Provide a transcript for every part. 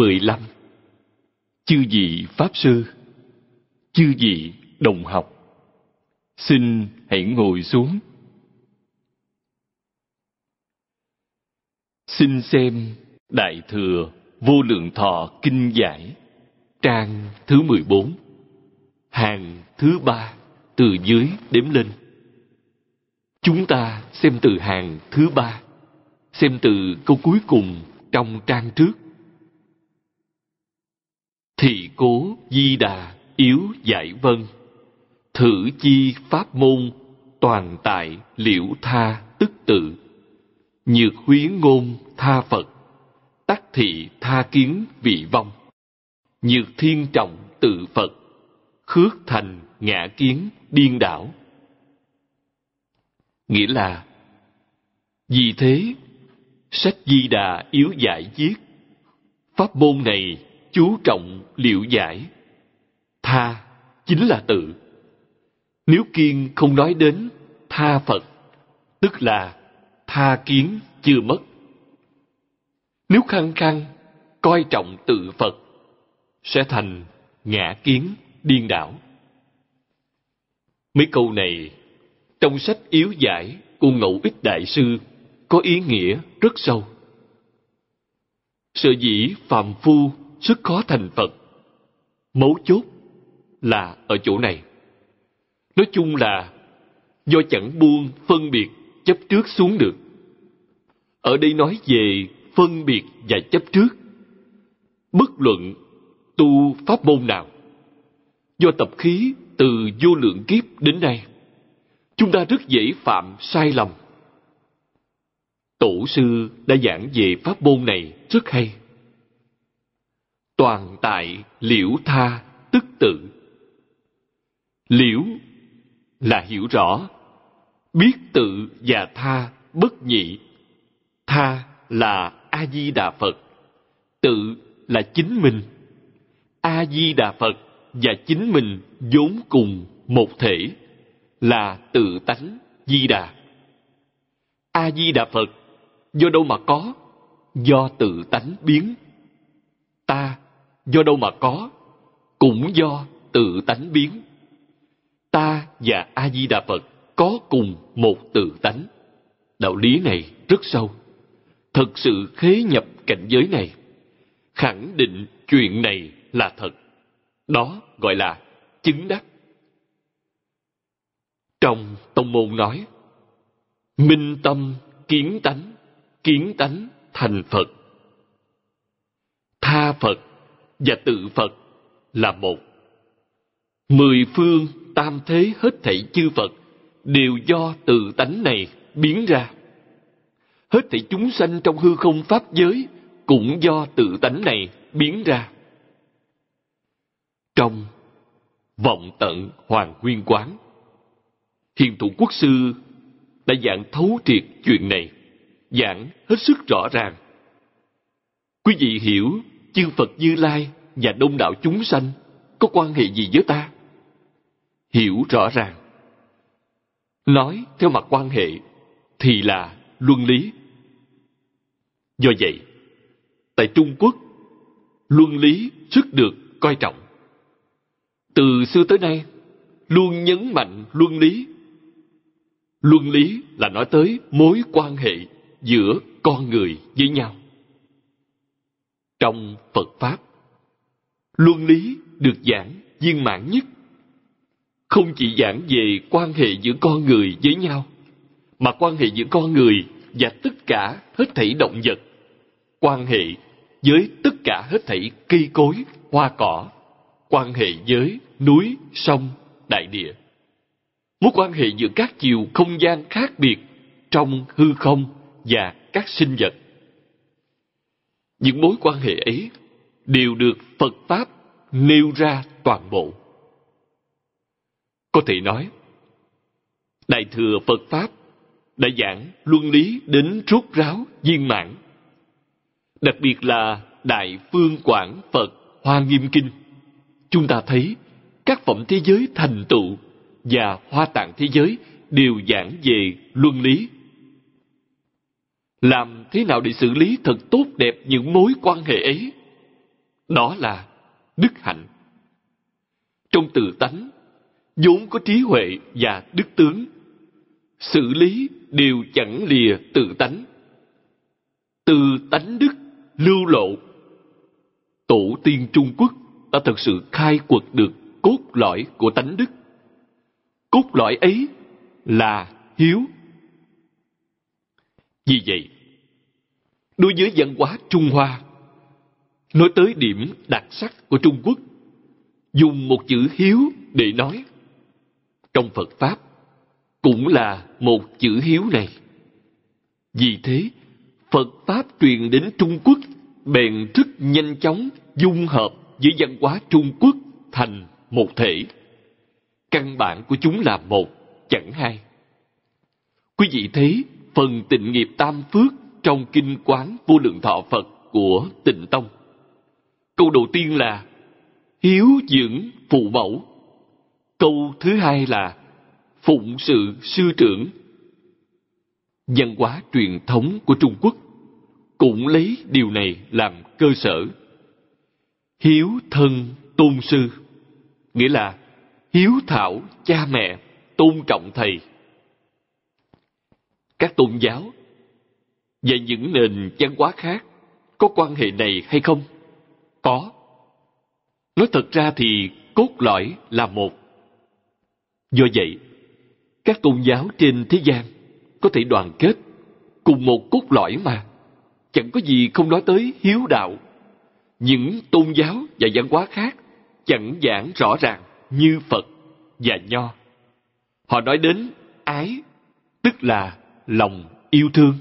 15 Chư vị Pháp Sư, Chư vị đồng học, Xin hãy ngồi xuống. Xin xem Đại Thừa Vô Lượng Thọ Kinh Giải, Trang thứ 14 Hàng thứ ba, Từ dưới đếm lên. Chúng ta xem từ hàng thứ ba, Xem từ câu cuối cùng trong trang trước. Thị cố di đà yếu giải vân. Thử chi pháp môn, Toàn tại liễu tha tức tự. Nhược huyến ngôn tha Phật. Tắc thị tha kiến vị vong. Nhược thiên trọng tự Phật. Khước thành ngã kiến điên đảo. Nghĩa là, Vì thế, Sách Di Đà yếu giải viết. Pháp môn này chú trọng liệu giải. Tha chính là tự. Nếu kiên không nói đến tha phật, tức là tha kiến chưa mất. Nếu khăng khăng coi trọng tự phật, sẽ thành ngã kiến điên đảo. Mấy câu này trong sách yếu giải của ngẫu ích đại sư có ý nghĩa rất sâu. Sở dĩ phàm phu rất khó thành Phật. Mấu chốt là ở chỗ này. Nói chung là do chẳng buông phân biệt chấp trước xuống được. Ở đây nói về phân biệt và chấp trước. Bất luận tu pháp môn nào, do tập khí từ vô lượng kiếp đến nay, chúng ta rất dễ phạm sai lầm. Tổ sư đã giảng về pháp môn này rất hay toàn tại liễu tha tức tự liễu là hiểu rõ, biết tự và tha bất nhị. Tha là a di đà phật, tự là chính mình. A di đà phật và chính mình vốn cùng một thể là tự tánh di đà a di đà phật do đâu mà có? Do tự tánh biến. Ta do đâu mà có, cũng do tự tánh biến. Ta và a di đà phật có cùng một tự tánh. Đạo lý này rất sâu. Thật sự khế nhập cảnh giới này, khẳng định chuyện này là thật. Đó gọi là chứng đắc. Trong tông môn nói, minh tâm kiến tánh kiến tánh thành phật. Tha phật và tự Phật là một. Mười phương tam thế hết thảy chư Phật đều do tự tánh này biến ra. Hết thảy chúng sanh trong hư không pháp giới cũng do tự tánh này biến ra. Trong vọng tận hoàng nguyên quán, hiền thủ quốc sư đã giảng thấu triệt chuyện này, giảng hết sức rõ ràng. Quý vị hiểu chư Phật Như Lai và đông đảo chúng sanh có quan hệ gì với ta? Hiểu rõ ràng. Nói theo mặt quan hệ thì là luân lý. Do vậy, tại Trung Quốc, luân lý rất được coi trọng. Từ xưa tới nay, luôn nhấn mạnh luân lý. Luân lý là nói tới mối quan hệ giữa con người với nhau. Trong Phật Pháp, luân lý được giảng viên mãn nhất. Không chỉ giảng về quan hệ giữa con người với nhau, mà quan hệ giữa con người và tất cả hết thảy động vật, quan hệ với tất cả hết thảy cây cối, hoa cỏ, quan hệ với núi, sông, đại địa. Mối quan hệ giữa các chiều không gian khác biệt trong hư không và các sinh vật. Những mối quan hệ ấy đều được Phật Pháp nêu ra toàn bộ. Có thể nói, Đại thừa Phật Pháp đã giảng luân lý đến rốt ráo viên mãn. Đặc biệt là Đại Phương Quảng Phật Hoa Nghiêm Kinh, chúng ta thấy các phẩm thế giới thành tựu và hoa tạng thế giới đều giảng về luân lý. Làm thế nào để xử lý thật tốt đẹp những mối quan hệ ấy? Đó là đức hạnh. Trong từ tánh, vốn có trí huệ và đức tướng, xử lý đều chẳng lìa tự tánh. Từ tánh đức lưu lộ, tổ tiên Trung Quốc đã thật sự khai quật được cốt lõi của tánh đức. Cốt lõi ấy là hiếu. Vì vậy, đối với văn hóa Trung Hoa, nói tới điểm đặc sắc của Trung Quốc, dùng một chữ hiếu để nói. Trong Phật Pháp, cũng là một chữ hiếu này. Vì thế, Phật Pháp truyền đến Trung Quốc bèn rất nhanh chóng dung hợp với văn hóa Trung Quốc thành một thể. Căn bản của chúng là một, chẳng hai. Quý vị thấy phần tịnh nghiệp tam phước trong kinh quán vô lượng thọ Phật của tịnh tông. Câu đầu tiên là hiếu dưỡng phụ mẫu. Câu thứ hai là phụng sự sư trưởng. Văn hóa truyền thống của Trung Quốc cũng lấy điều này làm cơ sở. Hiếu thân tôn sư, nghĩa là hiếu thảo cha mẹ, tôn trọng thầy. Các tôn giáo và những nền văn hóa khác có quan hệ này hay không? Có. Nói thật ra thì cốt lõi là một. Do vậy, các tôn giáo trên thế gian có thể đoàn kết cùng một cốt lõi mà. Chẳng có gì không nói tới hiếu đạo. Những tôn giáo và văn hóa khác chẳng giảng rõ ràng như Phật và Nho. Họ nói đến ái, tức là lòng yêu thương.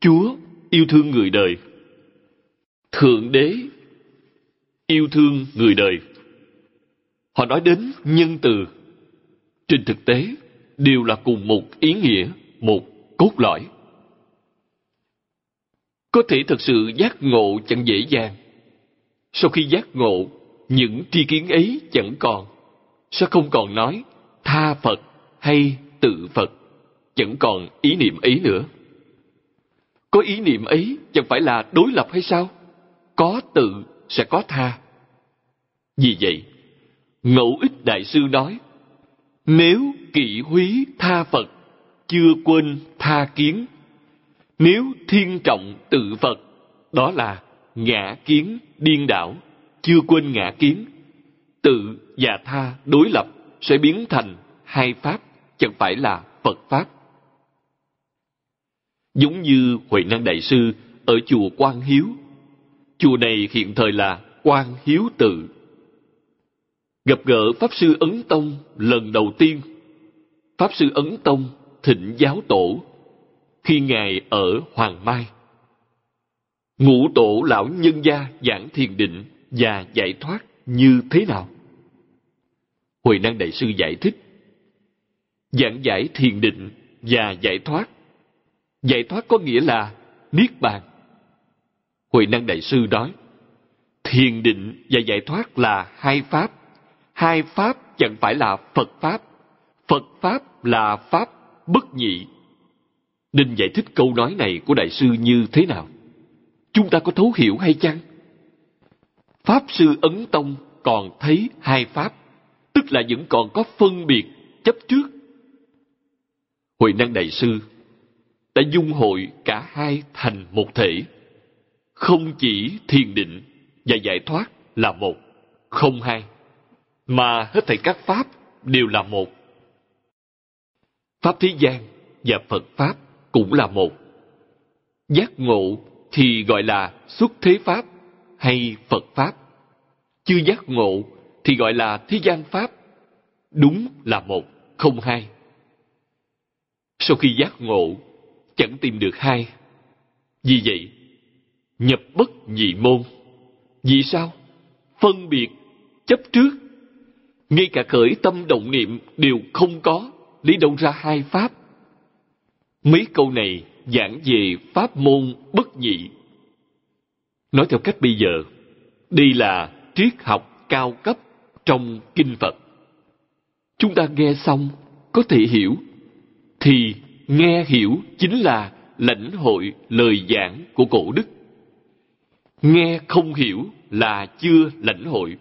Chúa yêu thương người đời. Thượng đế yêu thương người đời. Họ nói đến nhân từ. Trên thực tế, đều là cùng một ý nghĩa, một cốt lõi. Có thể thật sự giác ngộ chẳng dễ dàng. Sau khi giác ngộ, những tri kiến ấy chẳng còn. sẽ không còn nói tha Phật hay tự Phật? Chẳng còn ý niệm ấy nữa. Có ý niệm ấy chẳng phải là đối lập hay sao? Có tự sẽ có tha. Vì vậy, Ngẫu ích Đại Sư nói, nếu kỵ húy tha Phật, chưa quên tha kiến. Nếu thiên trọng tự Phật, đó là ngã kiến điên đảo, chưa quên ngã kiến. Tự và tha đối lập sẽ biến thành hai pháp, chẳng phải là Phật Pháp. Giống như Huệ Năng Đại Sư ở chùa Quan Hiếu. Chùa này hiện thời là Quan Hiếu Tự. Gặp gỡ Pháp Sư Ấn Tông lần đầu tiên Pháp Sư Ấn Tông thịnh giáo tổ khi Ngài ở Hoàng Mai. Ngũ tổ lão nhân gia giảng thiền định và giải thoát như thế nào? Huệ Năng Đại Sư giải thích. Giảng giải thiền định và giải thoát. Giải thoát có nghĩa là Niết Bàn. Huệ Năng Đại Sư nói, thiền định và giải thoát là hai pháp. Hai pháp chẳng phải là Phật Pháp. Phật Pháp là Pháp bất nhị. Nên giải thích câu nói này của Đại sư như thế nào? Chúng ta có thấu hiểu hay chăng? Pháp sư Ấn Tông còn thấy hai Pháp, tức là vẫn còn có phân biệt, chấp trước. Huệ năng Đại sư đã dung hội cả hai thành một thể. Không chỉ thiền định và giải thoát là một, không hai, mà hết thảy các Pháp đều là một Pháp thế gian và Phật Pháp cũng là một. Giác ngộ thì gọi là xuất thế Pháp hay Phật Pháp. chưa giác ngộ thì gọi là thế gian pháp đúng là một không hai sau khi giác ngộ chẳng tìm được hai. Vì vậy, nhập bất nhị môn. Vì sao? Phân biệt, chấp trước. Ngay cả khởi tâm động niệm đều không có lấy đâu ra hai pháp. Mấy câu này giảng về pháp môn bất nhị. Nói theo cách bây giờ, đây là triết học cao cấp trong kinh phật. Chúng ta nghe xong có thể hiểu, thì nghe hiểu chính là lãnh hội lời giảng của cổ đức. Nghe không hiểu là chưa lãnh hội.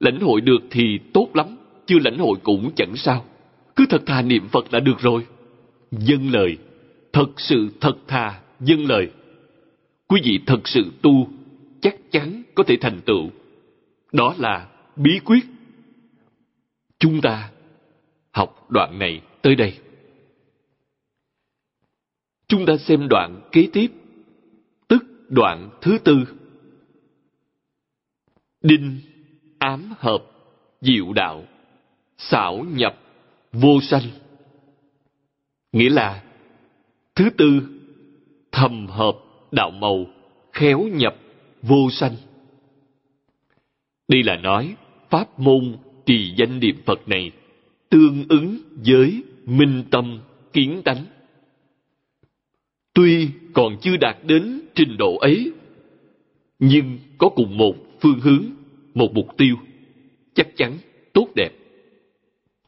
Lãnh hội được thì tốt lắm, chưa lãnh hội cũng chẳng sao. Cứ thật thà niệm phật là được rồi. Dâng lời, thật sự thật thà dâng lời. Quý vị thật sự tu, chắc chắn có thể thành tựu. Đó là bí quyết. Chúng ta học đoạn này tới đây chúng ta xem đoạn kế tiếp, tức đoạn thứ tư. Đinh, ám hợp, diệu đạo, xảo nhập, vô sanh. Nghĩa là, thứ tư, thầm hợp, đạo màu, khéo nhập, vô sanh. Đây là nói, pháp môn trì danh niệm phật này tương ứng với minh tâm kiến tánh tuy còn chưa đạt đến trình độ ấy, nhưng có cùng một phương hướng, một mục tiêu, chắc chắn tốt đẹp.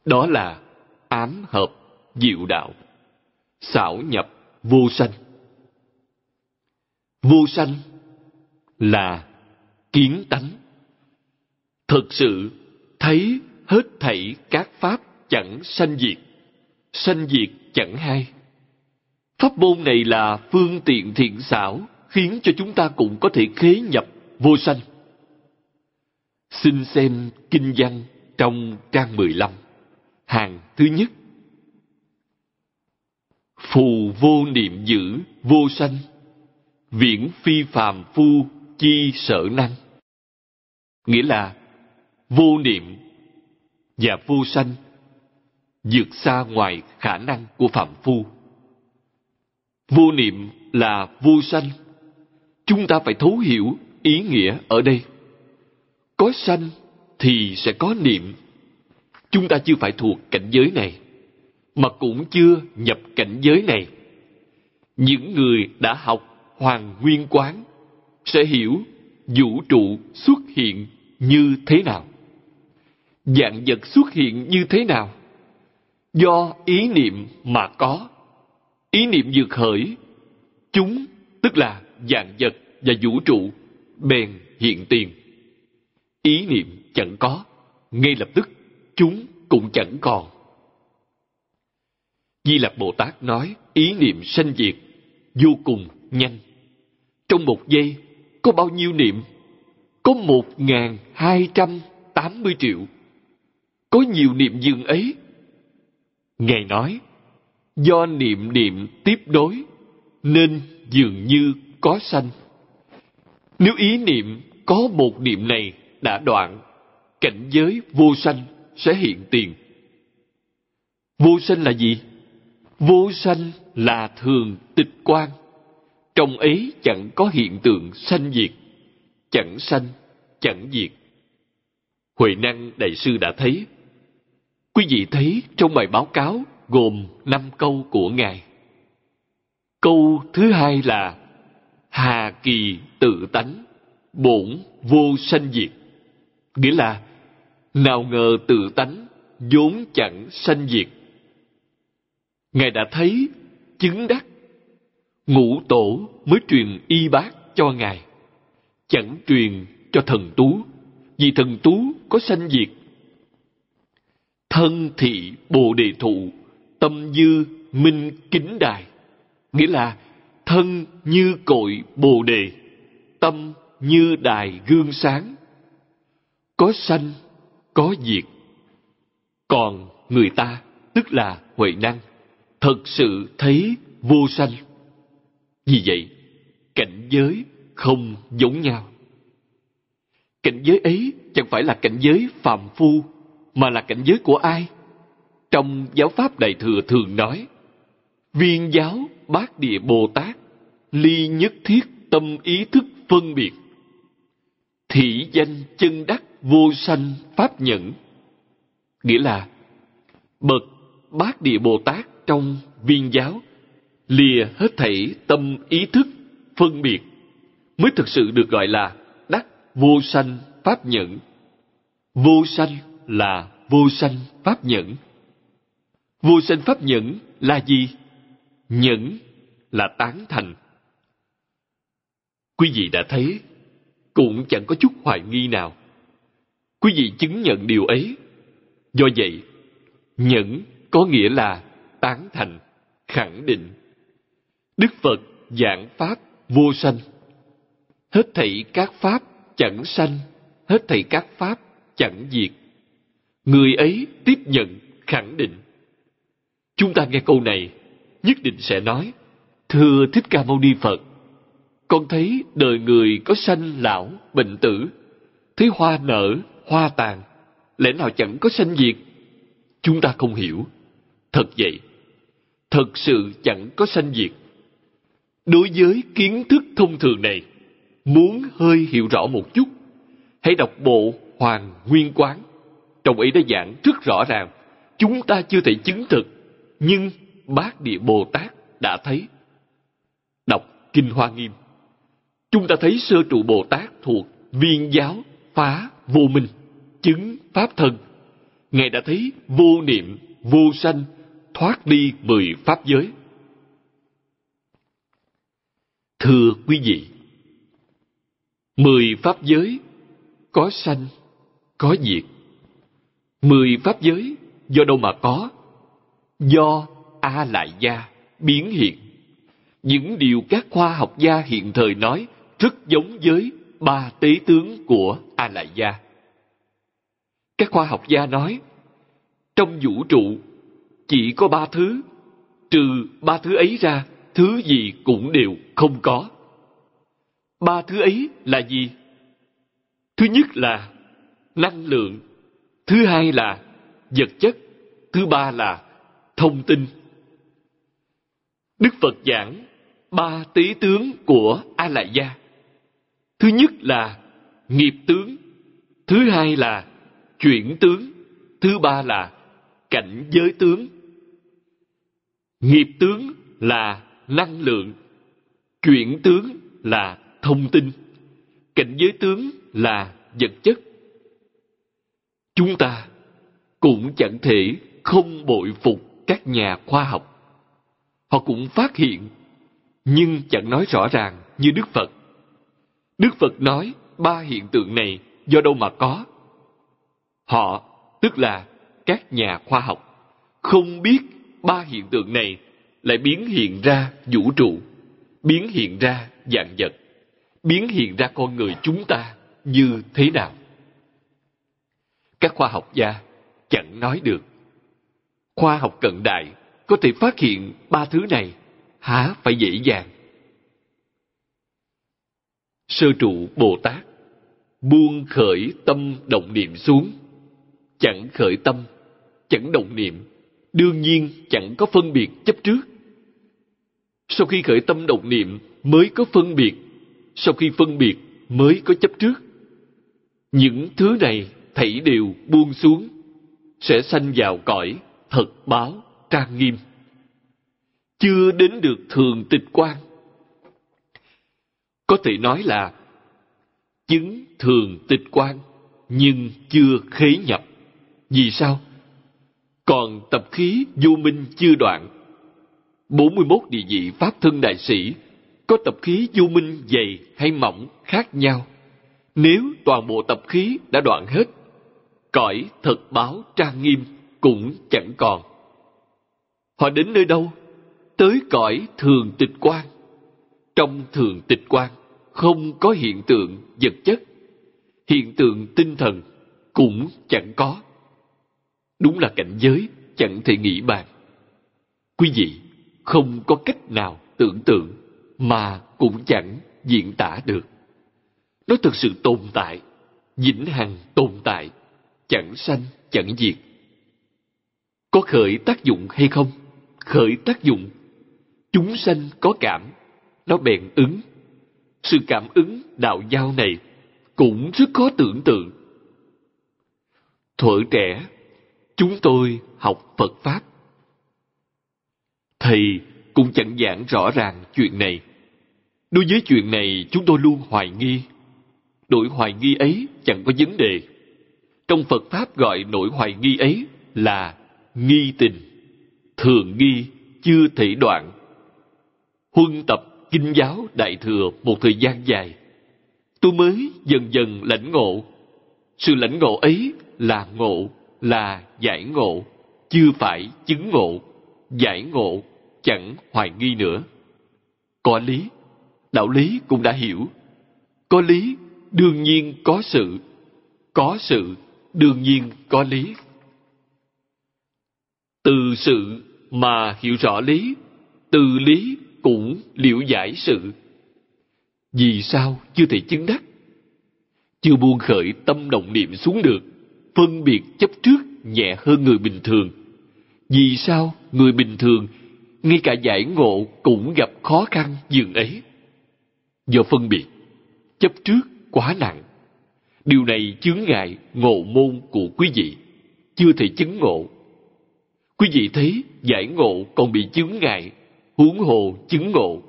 Đó là ám hợp diệu đạo, xảo nhập vô sanh. Vô sanh là kiến tánh. Thực sự thấy hết thảy các pháp chẳng sanh diệt sanh diệt chẳng hay pháp môn này là phương tiện thiện xảo, khiến cho chúng ta cũng có thể khế nhập vô sanh. Xin xem kinh văn trong trang 15 hàng thứ nhất. Phù vô niệm giữ vô sanh, viễn phi phàm phu chi sở năng. Nghĩa là vô niệm và vô sanh vượt xa ngoài khả năng của phạm phu vô niệm là vô sanh. Chúng ta phải thấu hiểu ý nghĩa ở đây. Có sanh thì sẽ có niệm. Chúng ta chưa phải thuộc cảnh giới này, mà cũng chưa nhập cảnh giới này. Những người đã học hoàng nguyên quán sẽ hiểu vũ trụ xuất hiện như thế nào. Dạng vật xuất hiện như thế nào. Do ý niệm mà có ý niệm vừa khởi, chúng, tức là dạng vật và vũ trụ, bèn hiện tiền. Ý niệm chẳng có, ngay lập tức chúng cũng chẳng còn. Di lặc bồ tát nói, ý niệm sanh diệt vô cùng nhanh. Trong một giây, có bao nhiêu niệm? Có một ngàn hai trăm tám mươi triệu. Có nhiều niệm dường ấy. Ngài nói do niệm niệm tiếp đối, nên dường như có sanh. Nếu ý niệm có một niệm này đã đoạn, cảnh giới vô sanh sẽ hiện tiền. Vô sanh là gì? Vô sanh là thường tịch quan. Trong ấy chẳng có hiện tượng sanh diệt, chẳng sanh, chẳng diệt. Huệ năng đại sư đã thấy. Quý vị thấy trong bài báo cáo gồm năm câu của ngài. Câu thứ hai là, hà kỳ tự tánh, bổn vô sanh diệt. Nghĩa là, nào ngờ tự tánh vốn chẳng sanh diệt. Ngài đã thấy chứng đắc, ngũ tổ mới truyền y bác cho ngài, chẳng truyền cho thần tú, vì thần tú có sanh diệt. Thân thị bồ đề thụ tâm như minh kính đài nghĩa là thân như cội bồ đề tâm như đài gương sáng. Có sanh có diệt còn người ta tức là huệ năng thật sự thấy vô sanh. Vì vậy cảnh giới không giống nhau. Cảnh giới ấy chẳng phải là cảnh giới phàm phu, mà là cảnh giới của ai? Trong giáo pháp Đại Thừa thường nói, viên giáo bát địa Bồ Tát, ly nhất thiết tâm ý thức phân biệt. Thị danh chân đắc vô sanh pháp nhẫn. Nghĩa là, bậc bát địa Bồ Tát trong viên giáo, lìa hết thảy tâm ý thức phân biệt, mới thực sự được gọi là đắc vô sanh pháp nhẫn. Vô sanh là vô sanh pháp nhẫn. Vô sinh pháp nhẫn là gì? Nhẫn là tán thành. Quý vị đã thấy, cũng chẳng có chút hoài nghi nào. Quý vị chứng nhận điều ấy. Do vậy, nhẫn có nghĩa là tán thành, khẳng định. Đức Phật giảng Pháp vô sanh. Hết thảy các Pháp chẳng sanh, hết thảy các Pháp chẳng diệt. Người ấy tiếp nhận, khẳng định. Chúng ta nghe câu này, nhất định sẽ nói, Thưa Thích Ca Mâu Ni Phật, con thấy đời người có sanh lão, bệnh tử, thấy hoa nở, hoa tàn, lẽ nào chẳng có sanh diệt? Chúng ta không hiểu. Thật vậy, thật sự chẳng có sanh diệt. Đối với kiến thức thông thường này, muốn hơi hiểu rõ một chút, hãy đọc bộ Hoàng Nguyên Quán. Trong ấy đã giảng rất rõ ràng, chúng ta chưa thể chứng thực, nhưng Bát Địa Bồ Tát đã thấy. Đọc Kinh Hoa Nghiêm, chúng ta thấy sơ trụ Bồ Tát thuộc viên giáo phá vô minh, chứng pháp thân. Ngài đã thấy vô niệm, vô sanh, thoát đi mười pháp giới. Thưa quý vị, mười pháp giới có sanh, có diệt. Mười pháp giới do đâu mà có? Do A Lại Gia biến hiện. Những điều các khoa học gia hiện thời nói rất giống với ba tế tướng của A Lại Gia. Các khoa học gia nói, trong vũ trụ chỉ có ba thứ, trừ ba thứ ấy ra, thứ gì cũng đều không có. Ba thứ ấy là gì? Thứ nhất là năng lượng, thứ hai là vật chất, thứ ba là thông tin. Đức Phật giảng ba tí tướng của A Lại Gia. Thứ nhất là nghiệp tướng, thứ hai là chuyển tướng, thứ ba là cảnh giới tướng. Nghiệp tướng là năng lượng, chuyển tướng là thông tin, cảnh giới tướng là vật chất. Chúng ta cũng chẳng thể không bội phục các nhà khoa học. Họ cũng phát hiện, nhưng chẳng nói rõ ràng như Đức Phật. Đức Phật nói ba hiện tượng này do đâu mà có. Họ, tức là các nhà khoa học, không biết ba hiện tượng này lại biến hiện ra vũ trụ, biến hiện ra dạng vật, biến hiện ra con người chúng ta như thế nào. Các khoa học gia chẳng nói được. Khoa học cận đại có thể phát hiện ba thứ này há phải dễ dàng. Sơ trụ Bồ Tát buông khởi tâm động niệm xuống, chẳng khởi tâm, chẳng động niệm, đương nhiên chẳng có phân biệt chấp trước. Sau khi khởi tâm động niệm mới có phân biệt, sau khi phân biệt mới có chấp trước. Những thứ này thảy đều buông xuống, sẽ sanh vào cõi thật báo trang nghiêm. Chưa đến được thường tịch quan. Có thể nói là chứng thường tịch quan nhưng chưa khế nhập. Vì sao? Còn tập khí vô minh chưa đoạn. 41 địa vị Pháp thân đại sĩ có tập khí vô minh dày hay mỏng khác nhau. Nếu toàn bộ tập khí đã đoạn hết, cõi thật báo trang nghiêm cũng chẳng còn. Họ đến nơi đâu? Tới cõi thường tịch quan. Trong thường tịch quan không có hiện tượng vật chất, hiện tượng tinh thần cũng chẳng có. Đúng là cảnh giới chẳng thể nghĩ bàn. Quý vị không có cách nào tưởng tượng mà cũng chẳng diễn tả được. Nó thực sự tồn tại, vĩnh hằng tồn tại, chẳng sanh chẳng diệt. Có khởi tác dụng hay không? Khởi tác dụng. Chúng sanh có cảm, nó bèn ứng. Sự cảm ứng đạo giao này cũng rất khó tưởng tượng. Thuở trẻ, chúng tôi học Phật Pháp. Thầy cũng chẳng giảng rõ ràng chuyện này. Đối với chuyện này chúng tôi luôn hoài nghi. Nỗi hoài nghi ấy chẳng có vấn đề. Trong Phật Pháp gọi nỗi hoài nghi ấy là nghi tình. Thường nghi chưa thể đoạn. Huân tập kinh giáo đại thừa một thời gian dài. Tôi mới dần dần lãnh ngộ. Sự lãnh ngộ ấy là ngộ, là giải ngộ, chưa phải chứng ngộ. Giải ngộ chẳng hoài nghi nữa. Có lý, đạo lý cũng đã hiểu. Có lý, đương nhiên có sự. Có sự, đương nhiên có lý. Từ sự mà hiểu rõ lý, từ lý cũng liễu giải sự. Vì sao chưa thể chứng đắc? Chưa buông khởi tâm động niệm xuống được, phân biệt chấp trước nhẹ hơn người bình thường. Vì sao người bình thường ngay cả giải ngộ cũng gặp khó khăn dường ấy? Do phân biệt, chấp trước quá nặng. Điều này chướng ngại ngộ môn của quý vị, chưa thể chứng ngộ. Quý vị thấy giải ngộ còn bị chướng ngại, huống hồ chứng ngộ.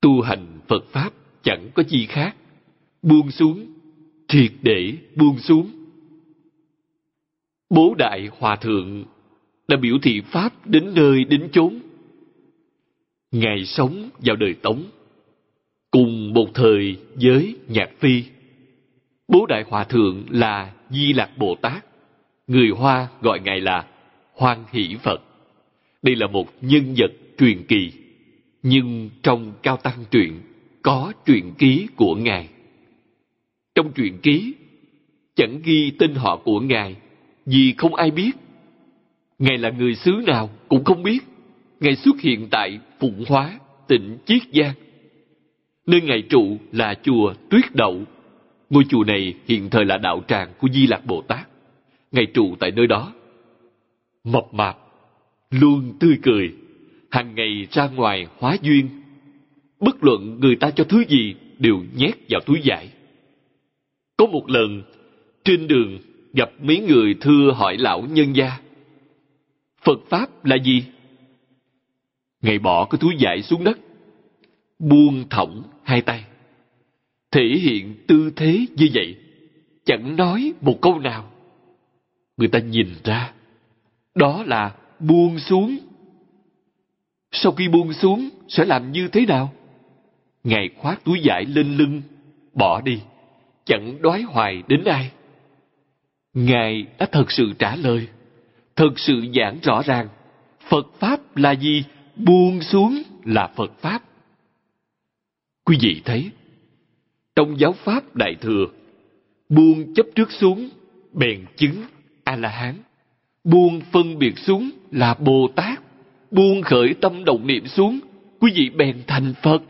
Tu hành Phật Pháp chẳng có gì khác, buông xuống, triệt để buông xuống. Bố Đại Hòa Thượng đã biểu thị Pháp đến nơi đến chốn. Ngài sống vào đời Tống, cùng một thời với Nhạc Phi. Bố Đại Hòa Thượng là Di Lạc Bồ Tát, người Hoa gọi Ngài là Hoan Hỷ Phật. Đây là một nhân vật truyền kỳ, nhưng trong Cao Tăng truyện có truyện ký của Ngài. Trong truyện ký, chẳng ghi tên họ của Ngài vì không ai biết. Ngài là người xứ nào cũng không biết. Ngài xuất hiện tại Phụng Hóa, tỉnh Chiết Giang. Nơi Ngài trụ là chùa Tuyết Đậu. Ngôi chùa này hiện thời là đạo tràng của Di Lạc Bồ Tát. Ngài trụ tại nơi đó. Mập mạp, luôn tươi cười, hàng ngày ra ngoài hóa duyên. Bất luận người ta cho thứ gì đều nhét vào túi giải. Có một lần, trên đường gặp mấy người thưa hỏi lão nhân gia. Phật Pháp là gì? Ngài bỏ cái túi giải xuống đất, buông thõng hai tay. Thể hiện tư thế như vậy, chẳng nói một câu nào. Người ta nhìn ra, đó là buông xuống. Sau khi buông xuống, sẽ làm như thế nào? Ngài khoác túi giải lên lưng, bỏ đi, chẳng đoái hoài đến ai. Ngài đã thật sự trả lời, thật sự giảng rõ ràng, Phật Pháp là gì? Buông xuống là Phật Pháp. Quý vị thấy, trong giáo Pháp Đại Thừa, buông chấp trước xuống, bèn chứng A-la-hán. Buông phân biệt xuống là Bồ Tát. Buông khởi tâm động niệm xuống, quý vị bèn thành Phật.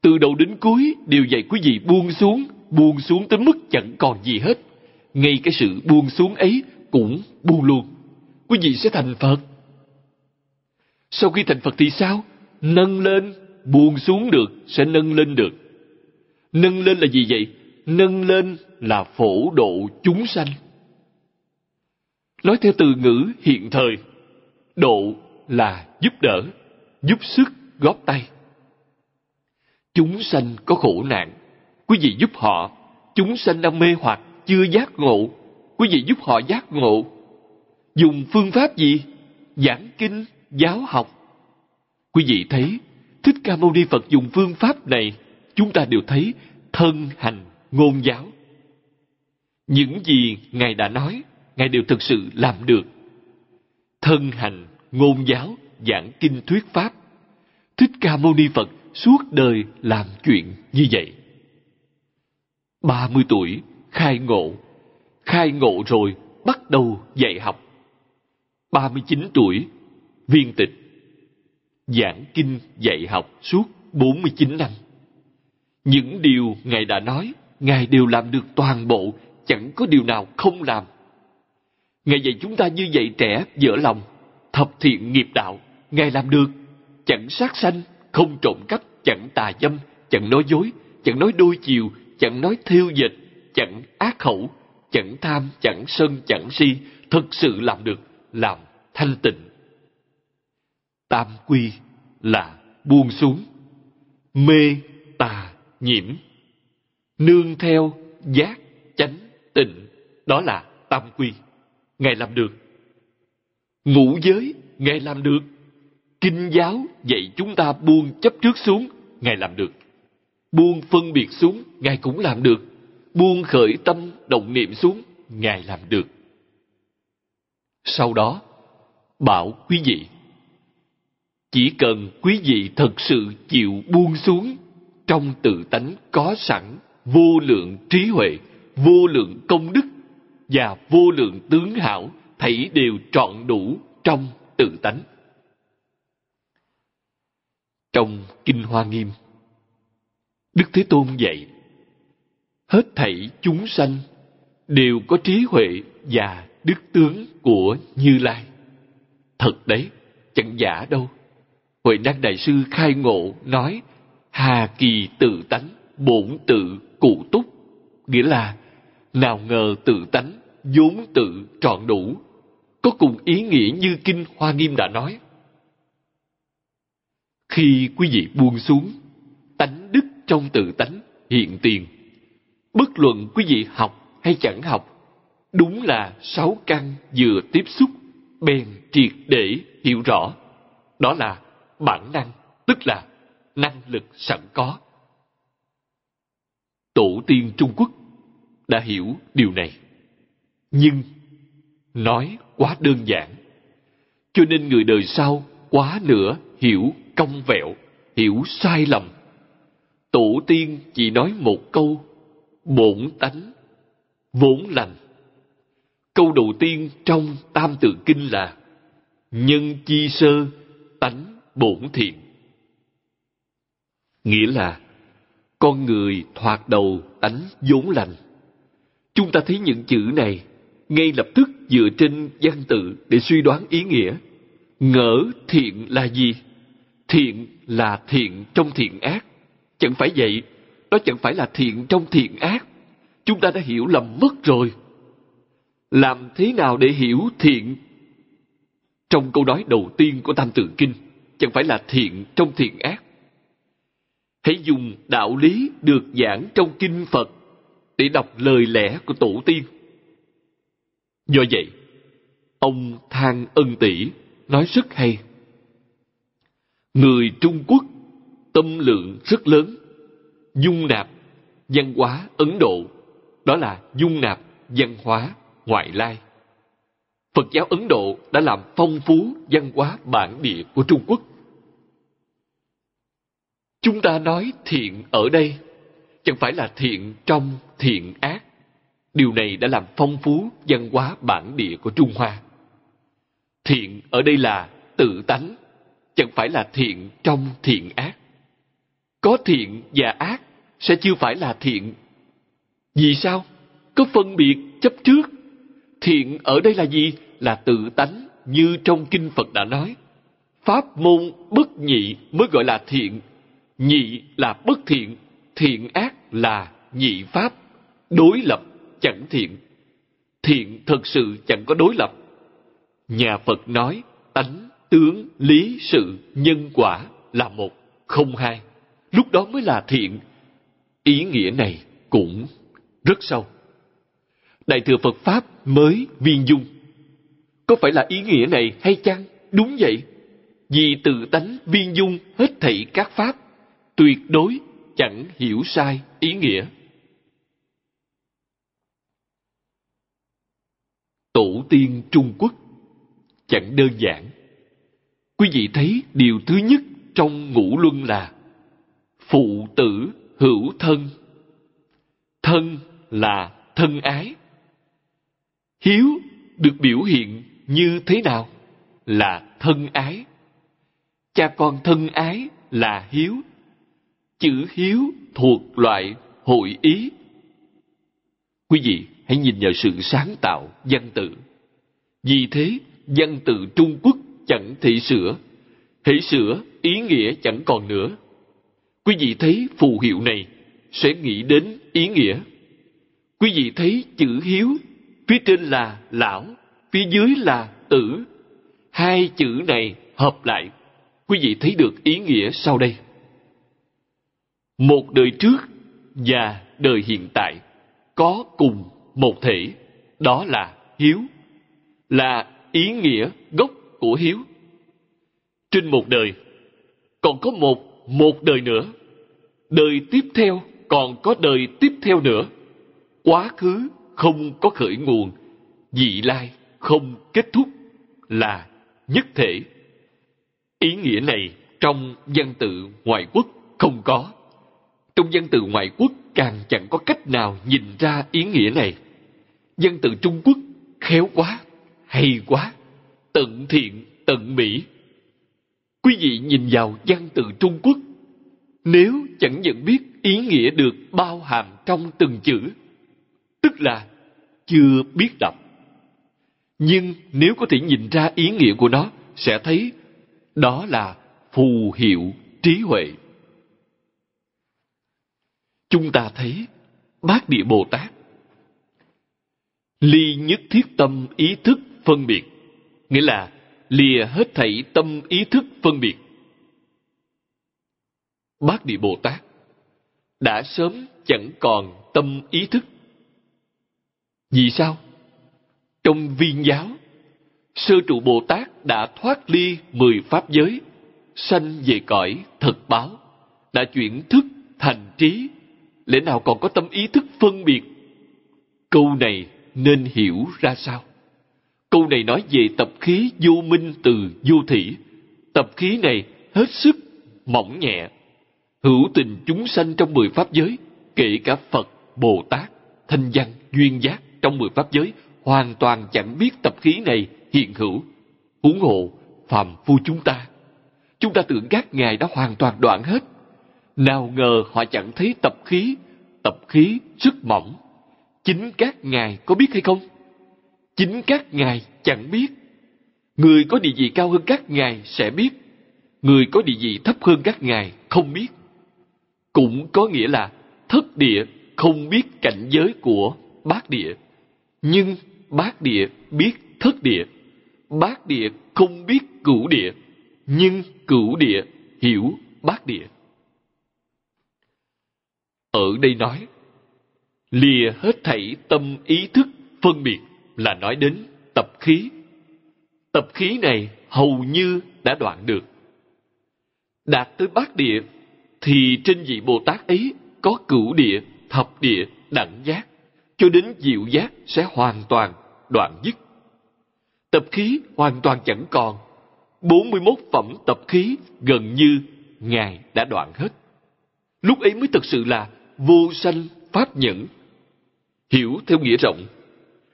Từ đầu đến cuối đều dạy quý vị buông xuống, buông xuống tới mức chẳng còn gì hết. Ngay cái sự buông xuống ấy cũng buông luôn. Quý vị sẽ thành Phật. Sau khi thành Phật thì sao? Nâng lên, buông xuống được, sẽ nâng lên được. Nâng lên là gì vậy? Nâng lên là phổ độ chúng sanh. Nói theo từ ngữ hiện thời, độ là giúp đỡ, giúp sức, góp tay. Chúng sanh có khổ nạn, quý vị giúp họ. Chúng sanh đang mê hoặc, chưa giác ngộ, quý vị giúp họ giác ngộ. Dùng phương pháp gì? Giảng kinh, giáo học. Quý vị thấy, Thích Ca Mâu Ni Phật dùng phương pháp này, chúng ta đều thấy thân hành ngôn giáo. Những gì Ngài đã nói, Ngài đều thực sự làm được. Thân hành, ngôn giáo, giảng kinh thuyết pháp. Thích Ca Mâu Ni Phật suốt đời làm chuyện như vậy. 30 tuổi, khai ngộ. Khai ngộ rồi, bắt đầu dạy học. 39 tuổi, viên tịch. Giảng kinh dạy học suốt 49 năm. Những điều Ngài đã nói, Ngài đều làm được toàn bộ, chẳng có điều nào không làm. Ngài dạy chúng ta như vậy trẻ, dở lòng, thập thiện nghiệp đạo, Ngài làm được. Chẳng sát sanh, không trộm cắp, chẳng tà dâm, chẳng nói dối, chẳng nói đôi chiều, chẳng nói thiêu dịch, chẳng ác khẩu, chẳng tham, chẳng sân, chẳng si, thực sự làm được, làm thanh tịnh. Tam quy là buông xuống, mê, tà, nhiễm, nương theo, giác, chánh, tịnh, đó là tam quy. Ngài làm được. Ngũ giới, Ngài làm được. Kinh giáo dạy chúng ta buông chấp trước xuống, Ngài làm được. Buông phân biệt xuống, Ngài cũng làm được. Buông khởi tâm, động niệm xuống, Ngài làm được. Sau đó, bảo quý vị, chỉ cần quý vị thật sự chịu buông xuống trong tự tánh có sẵn vô lượng trí huệ, vô lượng công đức và vô lượng tướng hảo thảy đều trọn đủ trong tự tánh. Trong Kinh Hoa Nghiêm, Đức Thế Tôn dạy, hết thảy chúng sanh đều có trí huệ và đức tướng của Như Lai. Thật đấy, chẳng giả đâu. Huệ Năng Đại Sư khai ngộ nói, Hà kỳ tự tánh, bổn tự cụ túc, nghĩa là nào ngờ tự tánh, vốn tự trọn đủ, có cùng ý nghĩa như Kinh Hoa Nghiêm đã nói. Khi quý vị buông xuống, tánh đức trong tự tánh hiện tiền. Bất luận quý vị học hay chẳng học, đúng là sáu căn vừa tiếp xúc, bèn triệt để hiểu rõ. Đó là bản năng, tức là năng lực sẵn có. Tổ tiên Trung Quốc đã hiểu điều này. Nhưng nói quá đơn giản. Cho nên người đời sau quá nữa hiểu cong vẹo, hiểu sai lầm. Tổ tiên chỉ nói một câu, bổn tánh, vốn lành. Câu đầu tiên trong Tam Tự Kinh là Nhân chi sơ, tánh bổn thiện. Nghĩa là con người thoạt đầu tánh vốn lành. Chúng ta thấy những chữ này ngay lập tức dựa trên văn tự để suy đoán ý nghĩa. Ngỡ thiện là gì? Thiện là thiện trong thiện ác. Chẳng phải vậy, đó chẳng phải là thiện trong thiện ác. Chúng ta đã hiểu lầm mất rồi. Làm thế nào để hiểu thiện? Trong câu nói đầu tiên của Tam Tự Kinh, chẳng phải là thiện trong thiện ác. Hãy dùng đạo lý được giảng trong kinh Phật để đọc lời lẽ của tổ tiên. Do vậy, ông Thang Ân Tỷ nói rất hay. Người Trung Quốc tâm lượng rất lớn, dung nạp văn hóa Ấn Độ, đó là dung nạp văn hóa ngoại lai. Phật giáo Ấn Độ đã làm phong phú văn hóa bản địa của Trung Quốc. Chúng ta nói thiện ở đây chẳng phải là thiện trong thiện ác. Điều này đã làm phong phú văn hóa bản địa của Trung Hoa. Thiện ở đây là tự tánh, chẳng phải là thiện trong thiện ác. Có thiện và ác sẽ chưa phải là thiện. Vì sao? Có phân biệt chấp trước. Thiện ở đây là gì? Là tự tánh như trong Kinh Phật đã nói. Pháp môn bất nhị mới gọi là thiện. Nhị là bất thiện, thiện ác là nhị pháp, đối lập chẳng thiện. Thiện thật sự chẳng có đối lập. Nhà Phật nói tánh, tướng, lý, sự, nhân quả là một, không hai. Lúc đó mới là thiện. Ý nghĩa này cũng rất sâu. Đại thừa Phật Pháp mới viên dung. Có phải là ý nghĩa này hay chăng? Đúng vậy. Vì tự tánh viên dung hết thảy các Pháp, tuyệt đối chẳng hiểu sai ý nghĩa. Tổ tiên Trung Quốc, chẳng đơn giản. Quý vị thấy điều thứ nhất trong ngũ luân là phụ tử hữu thân. Thân là thân ái. Hiếu được biểu hiện như thế nào? Là thân ái. Cha con thân ái là hiếu Chữ hiếu thuộc loại hội ý, Quý vị hãy nhìn vào sự sáng tạo văn tự. Vì thế, văn tự Trung Quốc chẳng thể sửa. Hễ sửa, ý nghĩa chẳng còn nữa. Quý vị thấy phù hiệu này sẽ nghĩ đến ý nghĩa. Quý vị thấy chữ hiếu, phía trên là lão, phía dưới là tử. Hai chữ này hợp lại, quý vị thấy được ý nghĩa sau đây. Một đời trước và đời hiện tại có cùng một thể, đó là hiếu, là ý nghĩa gốc của hiếu. Trên một đời, còn có một một đời nữa. Đời tiếp theo còn có đời tiếp theo nữa. Quá khứ không có khởi nguồn, vị lai không kết thúc là nhất thể. Ý nghĩa này trong văn tự ngoại quốc không có. Trong văn từ ngoại quốc càng chẳng có cách nào nhìn ra ý nghĩa này. Văn từ Trung Quốc khéo quá, hay quá, tận thiện, tận mỹ. Quý vị nhìn vào văn từ Trung Quốc, nếu chẳng nhận biết ý nghĩa được bao hàm trong từng chữ, tức là chưa biết đọc. Nhưng nếu có thể nhìn ra ý nghĩa của nó, sẽ thấy đó là phù hiệu trí huệ. Chúng ta thấy Bát Địa Bồ Tát ly nhất thiết tâm ý thức phân biệt, nghĩa là lìa hết thảy tâm ý thức phân biệt. Bát Địa Bồ Tát đã sớm chẳng còn tâm ý thức. Vì sao? Trong viên giáo, Sơ trụ Bồ Tát đã thoát ly mười pháp giới, sanh về cõi thật báo, đã chuyển thức thành trí, lẽ nào còn có tâm ý thức phân biệt? Câu này nên hiểu ra sao? Câu này nói về tập khí vô minh từ vô thị. Tập khí này hết sức mỏng nhẹ. Hữu tình chúng sanh trong mười pháp giới, kể cả Phật, Bồ Tát, Thanh Văn, Duyên Giác trong mười pháp giới hoàn toàn chẳng biết tập khí này hiện hữu. Huống hộ, phàm phu chúng ta. Chúng ta tưởng các ngài đã hoàn toàn đoạn hết. Nào ngờ họ chẳng thấy tập khí, tập khí rất mỏng. Chính các ngài có biết hay không? Chính các ngài chẳng biết. Người có địa vị cao hơn các ngài sẽ biết. Người có địa vị thấp hơn các ngài không biết. Cũng có nghĩa là thất địa không biết cảnh giới của bát địa. Nhưng bát địa biết thất địa. Bát địa không biết cửu địa. Nhưng cửu địa hiểu bát địa. Ở đây nói, lìa hết thảy tâm ý thức phân biệt là nói đến tập khí. Tập khí này hầu như đã đoạn được. Đạt tới bát địa thì trên vị Bồ Tát ấy có cửu địa, thập địa, đẳng giác, cho đến diệu giác sẽ hoàn toàn đoạn dứt. Tập khí hoàn toàn chẳng còn. 41 phẩm tập khí gần như Ngài đã đoạn hết. Lúc ấy mới thực sự là vô sanh pháp nhẫn. Hiểu theo nghĩa rộng,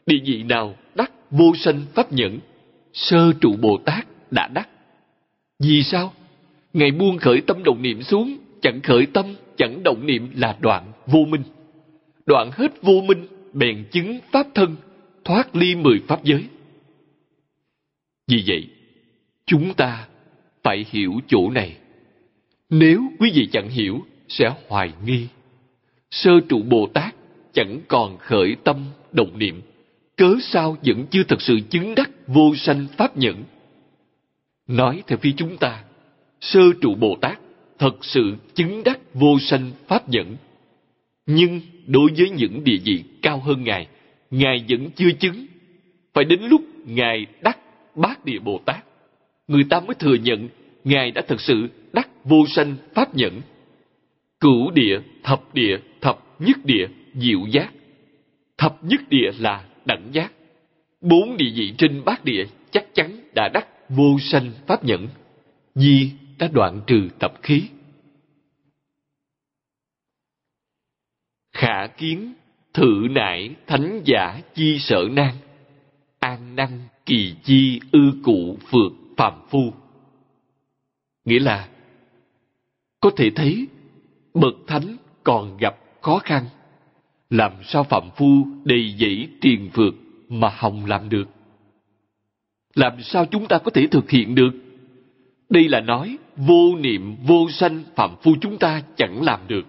địa vị nào đắc vô sanh pháp nhẫn, sơ trụ Bồ Tát đã đắc. Vì sao? ngày buông khởi tâm động niệm xuống, chẳng khởi tâm, chẳng động niệm là đoạn vô minh. Đoạn hết vô minh, bèn chứng pháp thân, thoát ly mười pháp giới. Vì vậy, chúng ta phải hiểu chỗ này. Nếu quý vị chẳng hiểu, sẽ hoài nghi. Sơ trụ Bồ Tát chẳng còn khởi tâm động niệm, cớ sao vẫn chưa thật sự chứng đắc vô sanh pháp nhẫn. Nói theo phía chúng ta, sơ trụ Bồ Tát thật sự chứng đắc vô sanh pháp nhẫn. Nhưng đối với những địa vị cao hơn Ngài, Ngài vẫn chưa chứng. Phải đến lúc Ngài đắc bát địa Bồ Tát, người ta mới thừa nhận Ngài đã thật sự đắc vô sanh pháp nhẫn. Cửu địa, thập địa, thập nhất địa, diệu giác. Thập nhất địa là đẳng giác. Bốn địa vị trên bát địa chắc chắn đã đắc vô sanh pháp nhẫn. Di đã đoạn trừ tập khí. Khả kiến thử nại thánh giả chi sở nan an năng kỳ chi ư cụ phượt phàm phu nghĩa là có thể thấy bậc thánh còn gặp khó khăn làm sao phạm phu đầy dẫy triền phượt mà hồng làm được? Làm sao chúng ta có thể thực hiện được? Đây là nói, vô niệm, vô sanh phạm phu chúng ta chẳng làm được.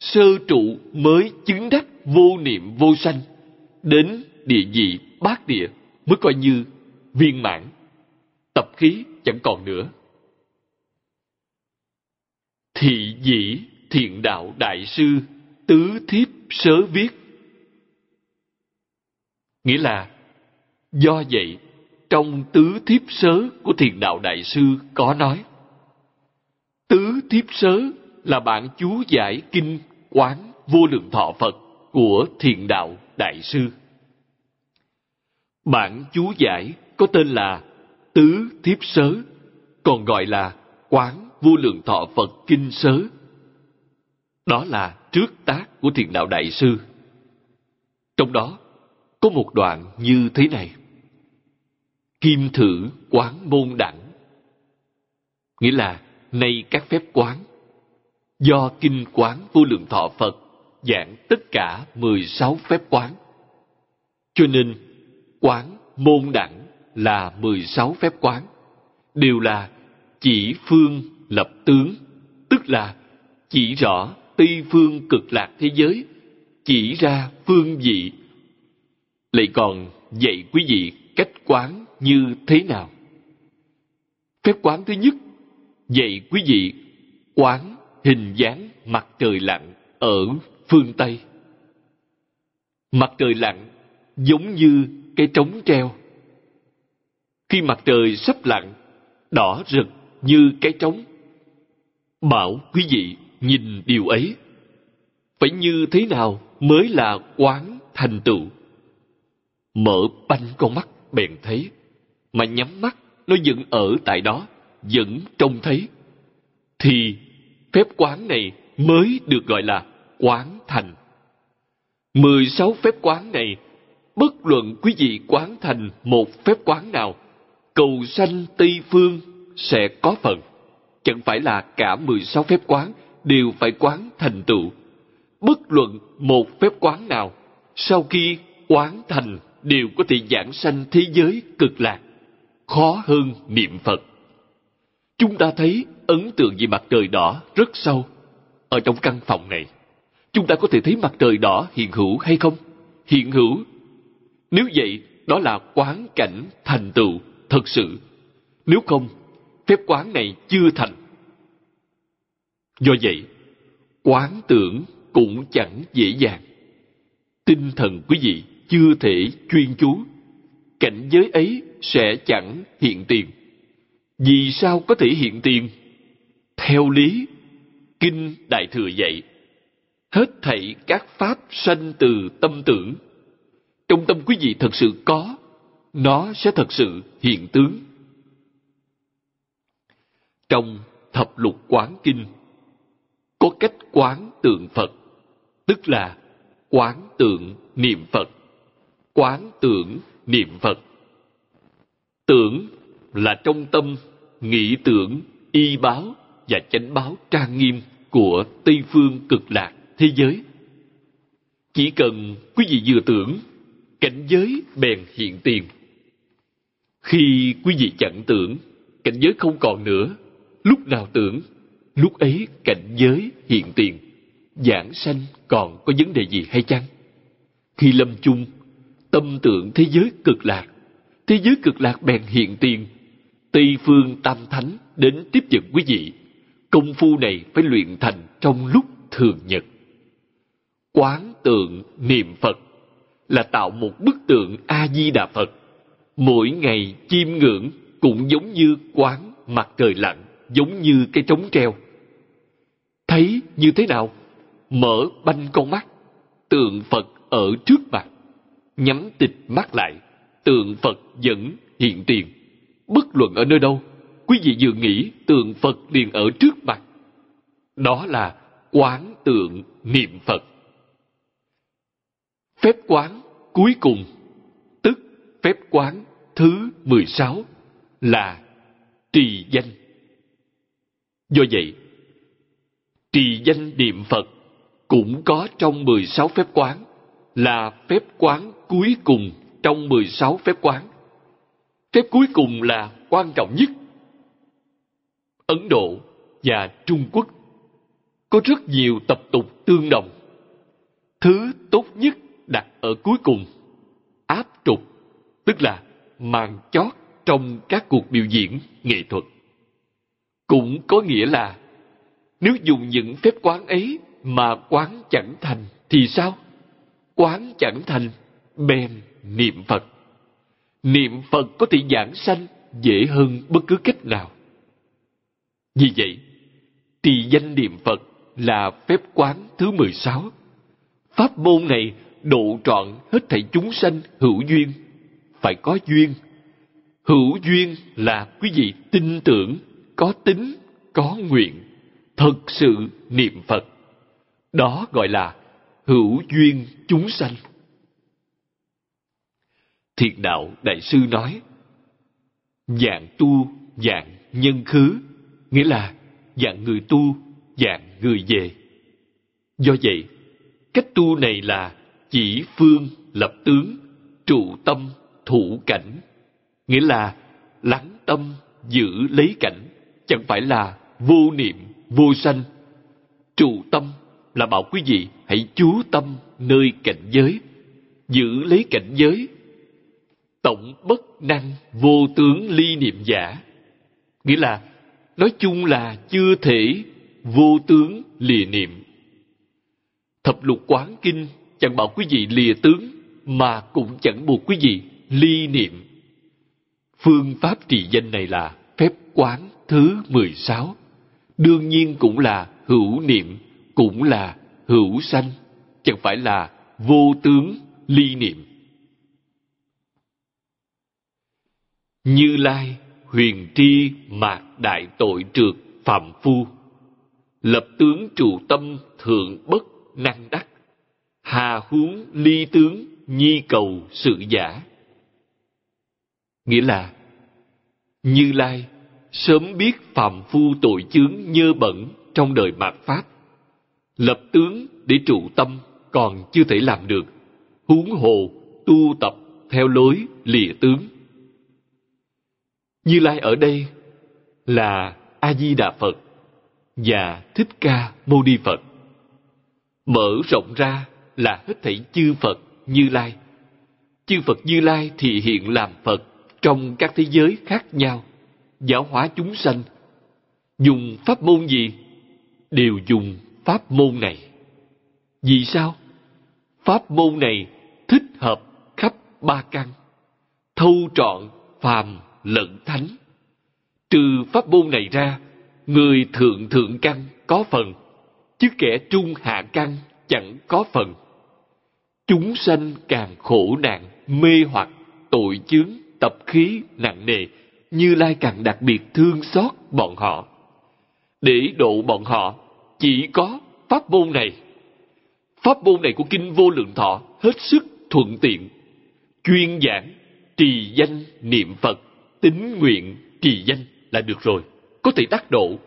Sơ trụ mới chứng đắc vô niệm, vô sanh. Đến địa vị bát địa mới coi như viên mãn. Tập khí chẳng còn nữa. Thị dĩ thiện đạo đại sư tứ thiếp sớ viết. Nghĩa là, do vậy, trong tứ thiếp sớ của thiền đạo đại sư có nói, tứ thiếp sớ là bản chú giải kinh quán vô lượng thọ Phật của thiền đạo đại sư. Bản chú giải có tên là Tứ Thiếp Sớ, còn gọi là Quán Vô Lượng Thọ Phật Kinh Sớ. Đó là trước tác của thiền đạo đại sư. Trong đó có một đoạn như thế này. Kim thử quán môn đẳng. Nghĩa là, nay các phép quán, do kinh quán vô lượng thọ Phật giảng tất cả 16 phép quán. Cho nên, quán môn đẳng là 16 phép quán, đều là chỉ phương lập tướng, tức là chỉ rõ Tây phương cực lạc thế giới, chỉ ra phương vị. Lại còn dạy quý vị cách quán như thế nào? Phép quán thứ nhất, dạy quý vị quán hình dáng mặt trời lặn ở phương Tây. Mặt trời lặn giống như cái trống treo. Khi mặt trời sắp lặn, đỏ rực như cái trống. Bảo quý vị nhìn điều ấy. Phải như thế nào mới là quán thành tựu? Mở banh con mắt bèn thấy, mà nhắm mắt nó vẫn ở tại đó, vẫn trông thấy. Thì phép quán này mới được gọi là quán thành. Mười sáu phép quán này, bất luận quý vị quán thành một phép quán nào, cầu sanh Tây Phương sẽ có phần. Chẳng phải là cả mười sáu phép quán đều phải quán thành tựu. Bất luận một phép quán nào, sau khi quán thành đều có thể giảng sanh thế giới cực lạc, khó hơn niệm Phật. Chúng ta thấy ấn tượng về mặt trời đỏ rất sâu. Ở trong căn phòng này, chúng ta có thể thấy mặt trời đỏ hiện hữu hay không? Hiện hữu. Nếu vậy, đó là quán cảnh thành tựu thật sự. Nếu không, phép quán này chưa thành. Do vậy, quán tưởng cũng chẳng dễ dàng. Tinh thần quý vị chưa thể chuyên chú, cảnh giới ấy sẽ chẳng hiện tiền. Vì sao có thể hiện tiền? Theo lý, Kinh Đại Thừa dạy, hết thảy các pháp sanh từ tâm tưởng. Trong tâm quý vị thật sự có, nó sẽ thật sự hiện tướng. Trong thập lục quán kinh, có cách quán tượng Phật, tức là quán tượng niệm Phật. Quán tưởng niệm Phật. Tưởng là trong tâm nghĩ tưởng y báo và chánh báo trang nghiêm của Tây phương cực lạc thế giới. Chỉ cần quý vị vừa tưởng, cảnh giới bèn hiện tiền. Khi quý vị chẳng tưởng, cảnh giới không còn nữa, lúc nào tưởng, lúc ấy cảnh giới hiện tiền. Giảng sanh còn có vấn đề gì hay chăng? Khi lâm chung, tâm tượng thế giới cực lạc, thế giới cực lạc bèn hiện tiền. Tây phương tam thánh đến tiếp nhận quý vị. Công phu này phải luyện thành trong lúc thường nhật. Quán tượng niệm Phật là tạo một bức tượng A-di-đà Phật. Mỗi ngày chiêm ngưỡng cũng giống như quán mặt trời lặn, giống như cái trống treo. Thấy như thế nào? Mở banh con mắt, tượng Phật ở trước mặt. Nhắm tịch mắt lại, tượng Phật vẫn hiện tiền. Bất luận ở nơi đâu, quý vị vừa nghĩ tượng Phật liền ở trước mặt. Đó là quán tượng niệm Phật. Phép quán cuối cùng, tức phép quán thứ 16 là trì danh. Do vậy, trì danh niệm Phật cũng có trong 16 phép quán, là phép quán cuối cùng trong 16 phép quán. Phép cuối cùng là quan trọng nhất. Ấn Độ và Trung Quốc có rất nhiều tập tục tương đồng. Thứ tốt nhất đặt ở cuối cùng, áp trục, tức là màn chót trong các cuộc biểu diễn nghệ thuật. Cũng có nghĩa là nếu dùng những phép quán ấy mà quán chẳng thành thì sao? Quán chẳng thành, bèn niệm Phật. Niệm Phật có thể giảng sanh dễ hơn bất cứ cách nào. Vì vậy, trì danh niệm Phật là phép quán thứ 16. Pháp môn này độ trọn hết thảy chúng sanh hữu duyên, phải có duyên. Hữu duyên là quý vị tin tưởng, có tính, có nguyện, thực sự niệm Phật. Đó gọi là hữu duyên chúng sanh. Thiền đạo Đại sư nói, dạng tu, dạng nhân khứ, nghĩa là dạng người tu, dạng người về. Do vậy, cách tu này là chỉ phương lập tướng, trụ tâm thủ cảnh, nghĩa là lắng tâm giữ lấy cảnh, chẳng phải là vô niệm vô sanh. Trụ tâm là bảo quý vị hãy chú tâm nơi cảnh giới, giữ lấy cảnh giới. Tổng bất năng vô tướng ly niệm giả. Nghĩa là, nói chung là chưa thể vô tướng lìa niệm. Thập lục quán kinh chẳng bảo quý vị lìa tướng, mà cũng chẳng buộc quý vị ly niệm. Phương pháp trì danh này là phép quán thứ 16. Đương nhiên cũng là hữu niệm, cũng là hữu sanh, chẳng phải là vô tướng ly niệm. Như Lai, huyền tri mạc đại tội trượt phạm phu, lập tướng trụ tâm thượng bất năng đắc, hà huống ly tướng nhi cầu sự giả. Nghĩa là, Như Lai sớm biết phạm phu tội chướng nhơ bẩn trong đời mạt Pháp, lập tướng để trụ tâm còn chưa thể làm được, huống hồ tu tập theo lối lìa tướng. Như Lai ở đây là A Di Đà Phật và Thích Ca Mâu Ni Phật. Mở rộng ra là hết thảy chư Phật Như Lai. Chư Phật Như Lai thì hiện làm Phật trong các thế giới khác nhau, giáo hóa chúng sanh. Dùng pháp môn gì? Đều dùng pháp môn này. Vì sao? Pháp môn này thích hợp khắp ba căn, thâu trọn phàm lẫn thánh. Trừ pháp môn này ra, người thượng thượng căn có phần, chứ kẻ trung hạ căn chẳng có phần. Chúng sanh càng khổ nạn, mê hoặc, tội chướng, tập khí nặng nề, như Lai càng đặc biệt thương xót bọn họ. Để độ bọn họ, chỉ có pháp môn này. Pháp môn này của Kinh Vô Lượng Thọ hết sức thuận tiện. Chuyên giảng, trì danh, niệm Phật, tính nguyện, trì danh là được rồi. Có thể đắc độ.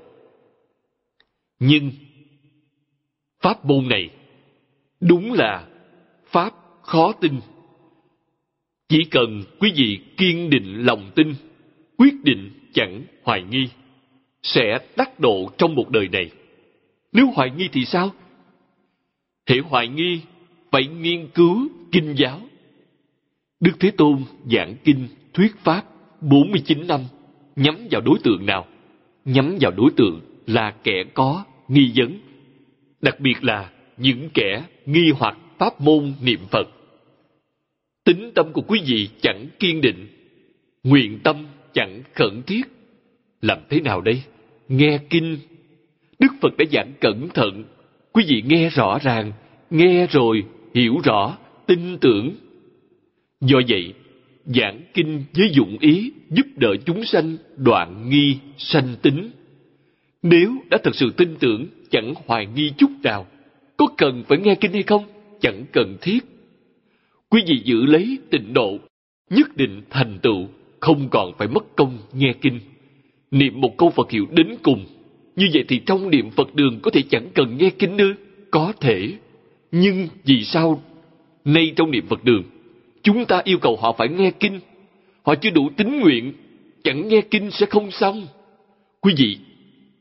Nhưng, pháp môn này đúng là pháp khó tin. Chỉ cần quý vị kiên định lòng tin, quyết định chẳng hoài nghi, sẽ đắc độ trong một đời này. Nếu hoài nghi thì sao? Thể hoài nghi phải nghiên cứu kinh giáo. Đức Thế Tôn giảng kinh thuyết pháp 49 năm nhắm vào đối tượng nào? Nhắm vào đối tượng là kẻ có nghi vấn. Đặc biệt là những kẻ nghi hoặc pháp môn niệm Phật. Tính tâm của quý vị chẳng kiên định, nguyện tâm khẩn thiết. Làm thế nào đây? Nghe kinh Đức Phật đã giảng cẩn thận. Quý vị nghe rõ ràng, nghe rồi, hiểu rõ, tin tưởng. Do vậy, giảng kinh với dụng ý giúp đỡ chúng sanh đoạn nghi sanh tính. Nếu đã thật sự tin tưởng, chẳng hoài nghi chút nào, có cần phải nghe kinh hay không? Chẳng cần thiết. Quý vị giữ lấy tịnh độ, nhất định thành tựu, không còn phải mất công nghe kinh. Niệm một câu Phật hiệu đến cùng như vậy thì trong niệm Phật đường có thể chẳng cần nghe kinh nữa có thể. Nhưng vì sao nay trong niệm Phật đường, chúng ta yêu cầu họ phải nghe kinh. Họ chưa đủ tín nguyện, chẳng nghe kinh sẽ không xong. Quý vị,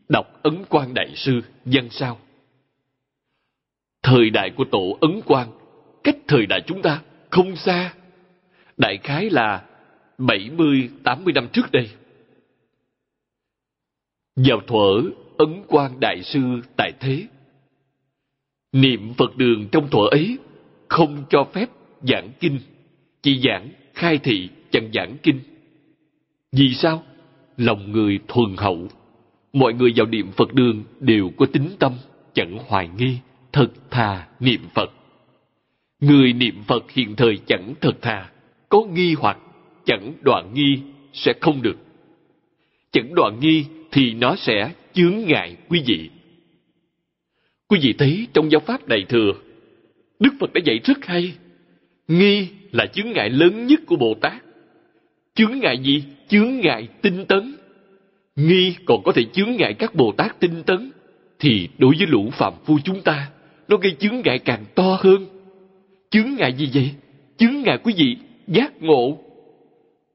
đọc Ấn Quang Đại Sư văn sao. Thời đại của tổ Ấn Quang, cách thời đại chúng ta không xa. Đại khái là 70-80 năm trước đây. Vào thuở Ấn Quang Đại Sư tại thế, niệm Phật đường trong thuở ấy không cho phép giảng kinh, chỉ giảng khai thị chẳng giảng kinh. Vì sao? Lòng người thuần hậu, mọi người vào niệm Phật đường đều có tính tâm, chẳng hoài nghi, thật thà niệm Phật. Người niệm Phật hiện thời chẳng thật thà, có nghi hoặc chẳng đoạn nghi sẽ không được. Chẳng đoạn nghi thì nó sẽ chướng ngại quý vị. Quý vị thấy trong giáo pháp Đại Thừa, Đức Phật đã dạy rất hay. Nghi là chướng ngại lớn nhất của Bồ Tát. Chướng ngại gì? Chướng ngại tinh tấn. Nghi còn có thể chướng ngại các Bồ Tát tinh tấn. Thì đối với lũ phạm phu chúng ta, nó gây chướng ngại càng to hơn. Chướng ngại gì vậy? Chướng ngại quý vị giác ngộ.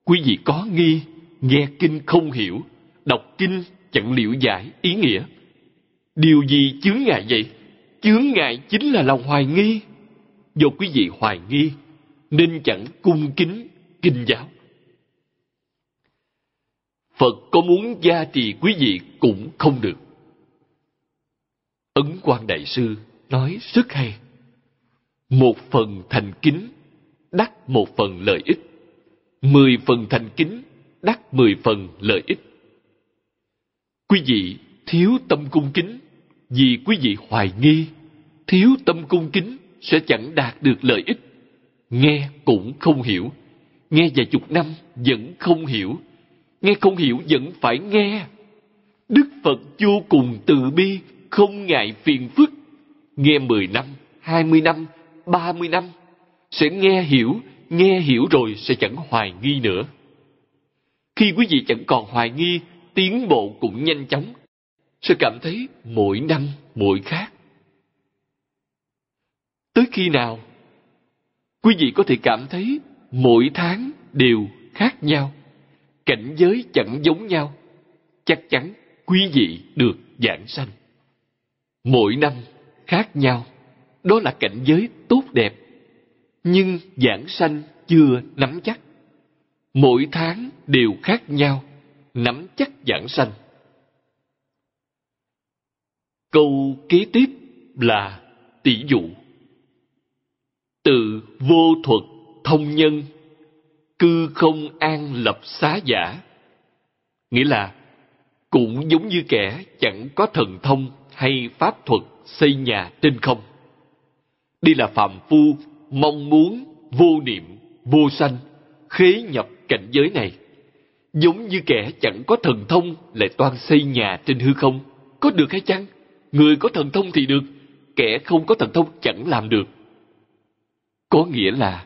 Quý vị có nghi, nghe kinh không hiểu, đọc kinh chẳng liễu giải ý nghĩa. Điều gì chướng ngại vậy? Chướng ngại chính là lòng hoài nghi. Do quý vị hoài nghi, nên chẳng cung kính kinh giáo. Phật có muốn gia trì quý vị cũng không được. Ấn quan Đại Sư nói rất hay. Một phần thành kính, đắc một phần lợi ích. Mười phần thành kính, đắc mười phần lợi ích. Quý vị thiếu tâm cung kính vì quý vị hoài nghi, thiếu tâm cung kính sẽ chẳng đạt được lợi ích. Nghe cũng không hiểu, nghe vài chục năm vẫn không hiểu, nghe không hiểu vẫn phải nghe. Đức Phật vô cùng từ bi, không ngại phiền phức. Nghe mười năm, hai mươi năm, ba mươi năm, sẽ nghe hiểu, nghe hiểu rồi sẽ chẳng hoài nghi nữa. Khi quý vị chẳng còn hoài nghi, tiến bộ cũng nhanh chóng, sẽ cảm thấy mỗi năm mỗi khác. Tới khi nào? Quý vị có thể cảm thấy mỗi tháng đều khác nhau, cảnh giới chẳng giống nhau. Chắc chắn quý vị được giảng sanh. Mỗi năm khác nhau, đó là cảnh giới tốt đẹp. Nhưng giảng sanh chưa nắm chắc. Mỗi tháng đều khác nhau, nắm chắc giảng sanh. Câu kế tiếp là tỷ dụ. Từ vô thuật thông nhân, cư không an lập xá giả. Nghĩa là, cũng giống như kẻ chẳng có thần thông hay pháp thuật xây nhà trên không. Đây là phạm phu mong muốn vô niệm, vô sanh, khế nhập cảnh giới này. Giống như kẻ chẳng có thần thông lại toan xây nhà trên hư không. Có được hay chăng? Người có thần thông thì được, kẻ không có thần thông chẳng làm được. Có nghĩa là,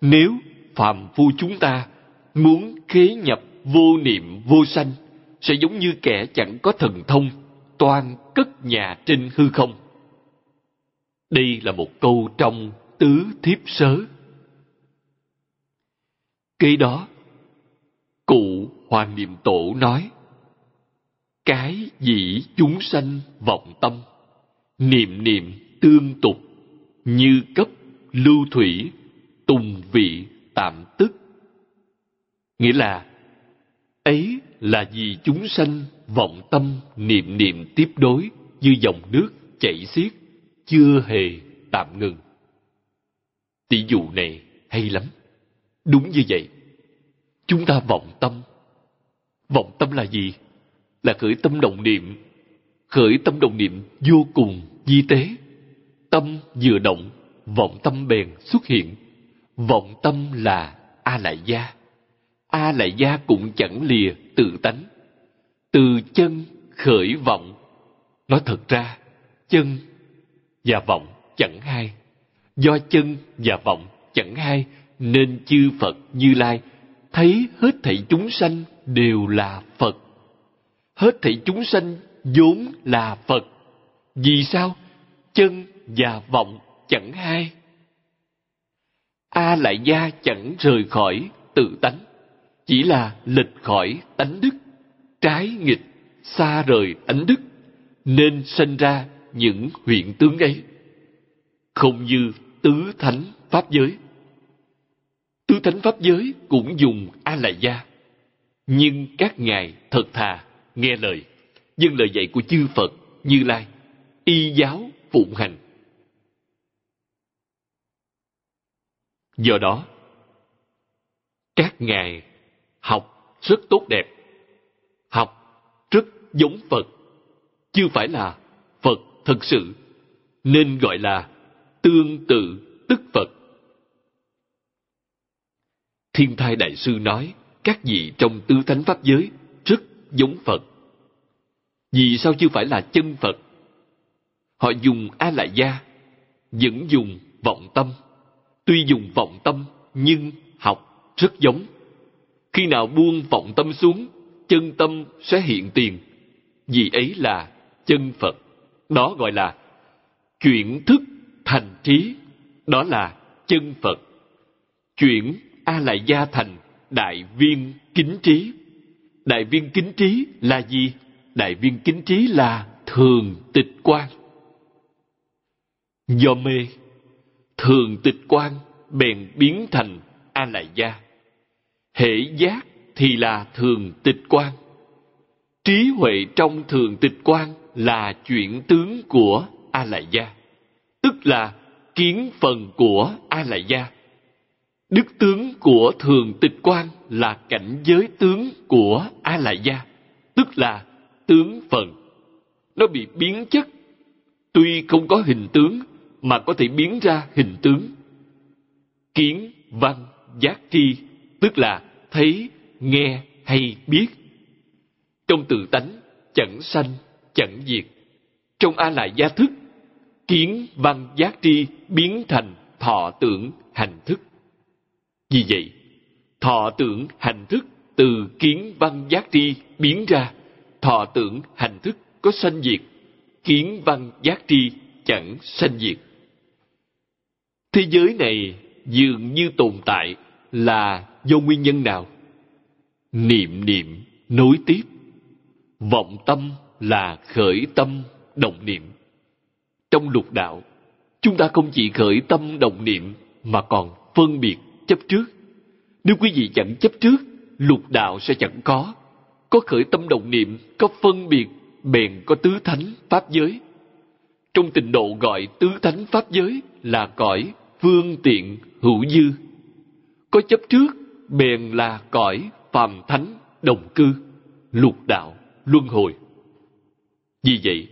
nếu phàm phu chúng ta muốn khế nhập vô niệm vô sanh, sẽ giống như kẻ chẳng có thần thông, toan cất nhà trên hư không. Đây là một câu trong tứ thiếp sớ. Kế đó, cụ Hoàng Niệm Tổ nói, cái dĩ chúng sanh vọng tâm niệm niệm tương tục như cấp lưu thủy tùng vị tạm tức nghĩa là ấy là vì chúng sanh vọng tâm niệm niệm tiếp đối như dòng nước chảy xiết chưa hề tạm ngừng tỷ dụ này hay lắm. Đúng như vậy. Chúng ta vọng tâm. Vọng tâm là gì? Là khởi tâm đồng niệm. Khởi tâm đồng niệm vô cùng, di tế. Tâm vừa động, vọng tâm bèn xuất hiện. Vọng tâm là a lại gia a lại gia cũng chẳng lìa tự tánh. Từ chân khởi vọng. Nói thật ra, chân và vọng chẳng hai do chân và vọng chẳng hai, nên chư phật như lai thấy hết thảy chúng sanh đều là phật hết thảy chúng sanh vốn là Phật. Vì sao? chân và vọng chẳng hai a lại gia chẳng rời khỏi tự tánh, chỉ là lệch khỏi tánh đức trái nghịch, xa rời tánh đức, nên sinh ra những huyện tướng ấy không như tứ thánh pháp giới. Tứ thánh pháp giới cũng dùng a la gia nhưng các ngài thật thà nghe lời dân lời dạy của chư phật như lai, y giáo phụng hành. Do đó, các ngài học rất tốt đẹp, học rất giống phật, chưa phải là phật thật sự, nên gọi là tương tự tức phật. Thiên thai đại sư nói, các vị trong tứ thánh pháp giới rất giống phật. Vì sao chưa phải là chân phật? Họ dùng a lại gia vẫn dùng vọng tâm. Tuy dùng vọng tâm, nhưng học rất giống. Khi nào buông vọng tâm xuống, chân tâm sẽ hiện tiền. Vì ấy là chân phật. Đó gọi là chuyển thức thành trí, đó là chân phật. Chuyển a lại gia thành đại viên kính trí. Đại viên kính trí là gì? Đại viên kính trí là thường tịch quan do mê, thường tịch quan bèn biến thành a lại gia hệ giác thì là thường tịch quan trí huệ trong thường tịch quan là chuyển tướng của a lại gia tức là kiến phần của a la gia đức tướng của thường tịch quan là cảnh giới tướng của a la gia tức là tướng phần. Nó bị biến chất. Tuy không có hình tướng, mà có thể biến ra hình tướng. Kiến văn giác tri tức là thấy, nghe hay biết. Trong tự tánh, chẳng sanh, chẳng diệt. Trong a la gia thức kiến văn giác tri biến thành thọ tưởng hành thức. Vì vậy, thọ tưởng hành thức từ kiến văn giác tri biến ra, thọ tưởng hành thức có sanh diệt, kiến văn giác tri chẳng sanh diệt. Thế giới này dường như tồn tại là do nguyên nhân nào? Niệm niệm, nối tiếp. Vọng tâm là khởi tâm, động niệm trong lục đạo, chúng ta không chỉ khởi tâm đồng niệm mà còn phân biệt chấp trước. Nếu quý vị chẳng chấp trước, lục đạo sẽ chẳng có. Có khởi tâm đồng niệm, có phân biệt, bèn có tứ thánh pháp giới. Trong tình độ gọi tứ thánh pháp giới là cõi phương tiện hữu dư. Có chấp trước, bèn là cõi phàm thánh đồng cư, lục đạo luân hồi. Vì vậy,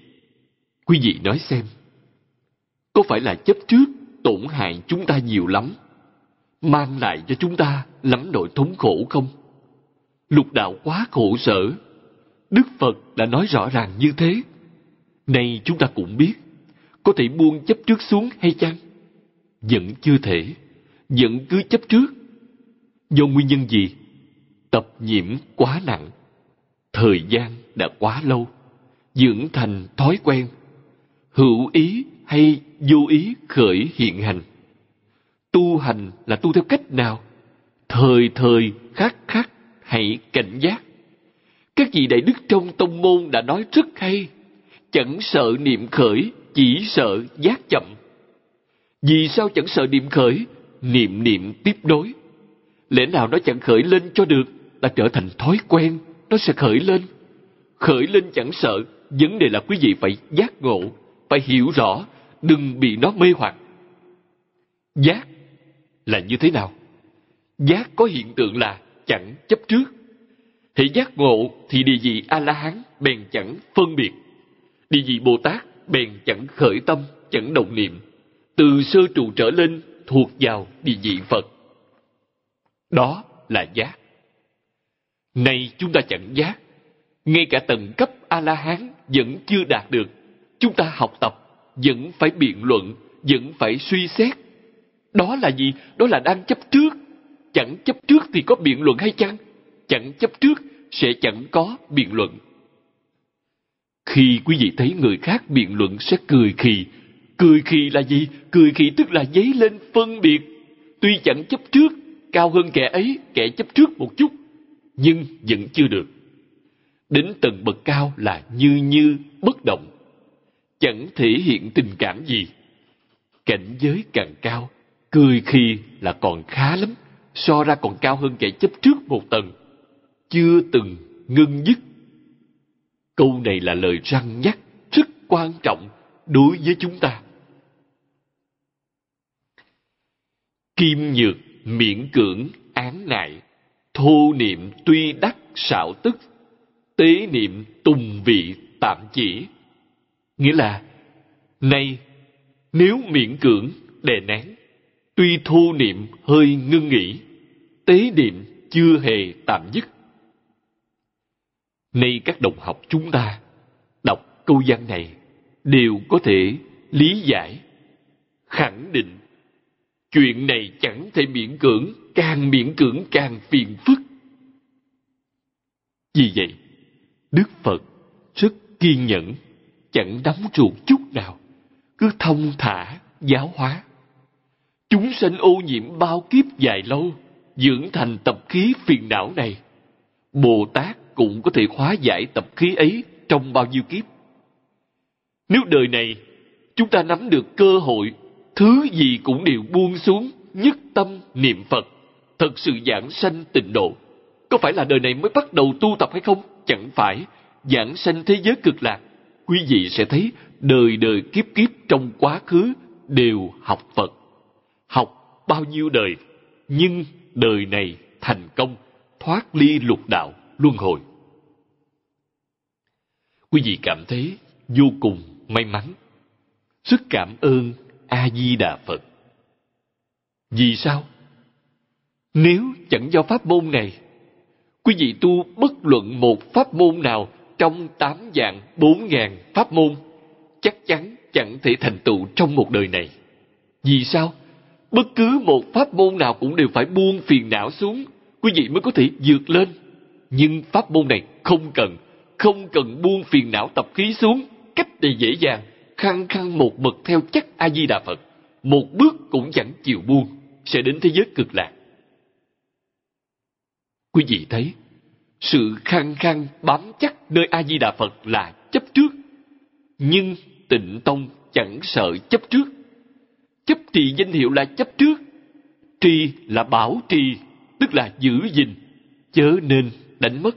quý vị nói xem có phải là chấp trước tổn hại chúng ta nhiều lắm, mang lại cho chúng ta lắm nỗi thống khổ không? Lục đạo quá khổ sở, đức phật đã nói rõ ràng như thế. Nay chúng ta cũng biết, có thể buông chấp trước xuống hay chăng? Vẫn chưa thể, vẫn cứ chấp trước. Do nguyên nhân gì? Tập nhiễm quá nặng, thời gian đã quá lâu, dưỡng thành thói quen. Hữu ý hay vô ý khởi hiện hành? Tu hành là tu theo cách nào? Thời thời khắc khắc hãy cảnh giác. Các vị đại đức trong tông môn đã nói rất hay. Chẳng sợ niệm khởi, chỉ sợ giác chậm. Vì sao chẳng sợ niệm khởi, niệm niệm tiếp đối. lẽ nào nó chẳng khởi lên cho được Là trở thành thói quen, nó sẽ khởi lên? Khởi lên chẳng sợ, vấn đề là quý vị phải giác ngộ, phải hiểu rõ đừng bị nó mê hoặc. Giác là như thế nào? Giác có hiện tượng là chẳng chấp trước. Hệ giác ngộ thì địa vị a la hán bèn chẳng phân biệt. Địa vị bồ tát bèn chẳng khởi tâm, chẳng động niệm. Từ sơ trụ trở lên thuộc vào địa vị phật. Đó là giác. Nay chúng ta chẳng giác. Ngay cả tầng cấp a la hán vẫn chưa đạt được. Chúng ta học tập vẫn phải biện luận vẫn phải suy xét đó là gì đó là đang chấp trước chẳng chấp trước thì có biện luận hay chăng chẳng chấp trước sẽ chẳng có biện luận khi quý vị thấy người khác biện luận sẽ cười khì Cười khi là gì? Cười khi tức là dấy lên phân biệt. Tuy chẳng chấp trước, cao hơn kẻ ấy, kẻ chấp trước một chút, nhưng vẫn chưa được. Đến tầng bậc cao là như như, bất động. Chẳng thể hiện tình cảm gì. Cảnh giới càng cao, cười khi là còn khá lắm, so ra còn cao hơn kẻ chấp trước một tầng. Chưa từng ngưng dứt. Câu này là lời răng nhắc rất quan trọng đối với chúng ta. Kim nhược miễn cưỡng án nại, thô niệm tuy đắc xảo tức, tế niệm tùng vị tạm chỉ. Nghĩa là, nay nếu miễn cưỡng đè nén, tuy thu niệm hơi ngưng nghỉ, tế niệm chưa hề tạm dứt. Nay các đồng học chúng ta đọc câu văn này đều có thể lý giải, khẳng định chuyện này chẳng thể miễn cưỡng, càng miễn cưỡng càng phiền phức. Vì vậy, Đức Phật rất kiên nhẫn, chẳng đóng ruột chút nào, cứ thông thả, giáo hóa. Chúng sanh ô nhiễm bao kiếp dài lâu, dưỡng thành tập khí phiền não này. Bồ Tát cũng có thể hóa giải tập khí ấy trong bao nhiêu kiếp. Nếu đời này chúng ta nắm được cơ hội, thứ gì cũng đều buông xuống, nhất tâm niệm Phật, thật sự giảng sanh tịnh độ. Có phải là đời này mới bắt đầu tu tập hay không? Chẳng phải, giảng sanh thế giới cực lạc. Quý vị sẽ thấy đời đời kiếp kiếp trong quá khứ đều học Phật. Học bao nhiêu đời, nhưng đời này thành công, thoát ly lục đạo, luân hồi. Quý vị cảm thấy vô cùng may mắn. Sức cảm ơn A-di-đà Phật. Vì sao? Nếu chẳng do pháp môn này, quý vị tu bất luận một pháp môn nào trong tám dạng bốn ngàn pháp môn, chắc chắn chẳng thể thành tựu trong một đời này. Vì sao? Bất cứ một pháp môn nào cũng đều phải buông phiền não xuống, quý vị mới có thể vượt lên. Nhưng pháp môn này không cần, không cần buông phiền não tập khí xuống, cách này dễ dàng, khăng khăng một mực theo chắc A-di-đà Phật, một bước cũng chẳng chịu buông, sẽ đến thế giới cực lạc. Quý vị thấy, sự khăng khăng bám chắc nơi A-di-đà Phật là chấp trước, nhưng tịnh tông chẳng sợ chấp trước. Chấp trì danh hiệu là chấp trước, trì là bảo trì, tức là giữ gìn, chớ nên đánh mất.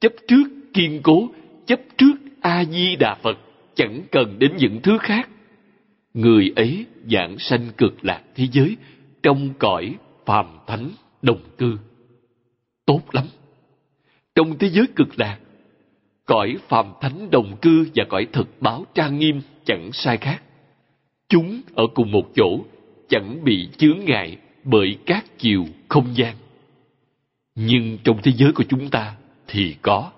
Chấp trước kiên cố, chấp trước A-di-đà Phật chẳng cần đến những thứ khác. Người ấy giảng sanh cực lạc thế giới trong cõi phàm thánh đồng cư. Tốt lắm. Trong thế giới cực lạc, cõi phàm thánh đồng cư và cõi thực báo trang nghiêm chẳng sai khác. Chúng ở cùng một chỗ, chẳng bị chướng ngại bởi các chiều không gian. Nhưng trong thế giới của chúng ta thì có.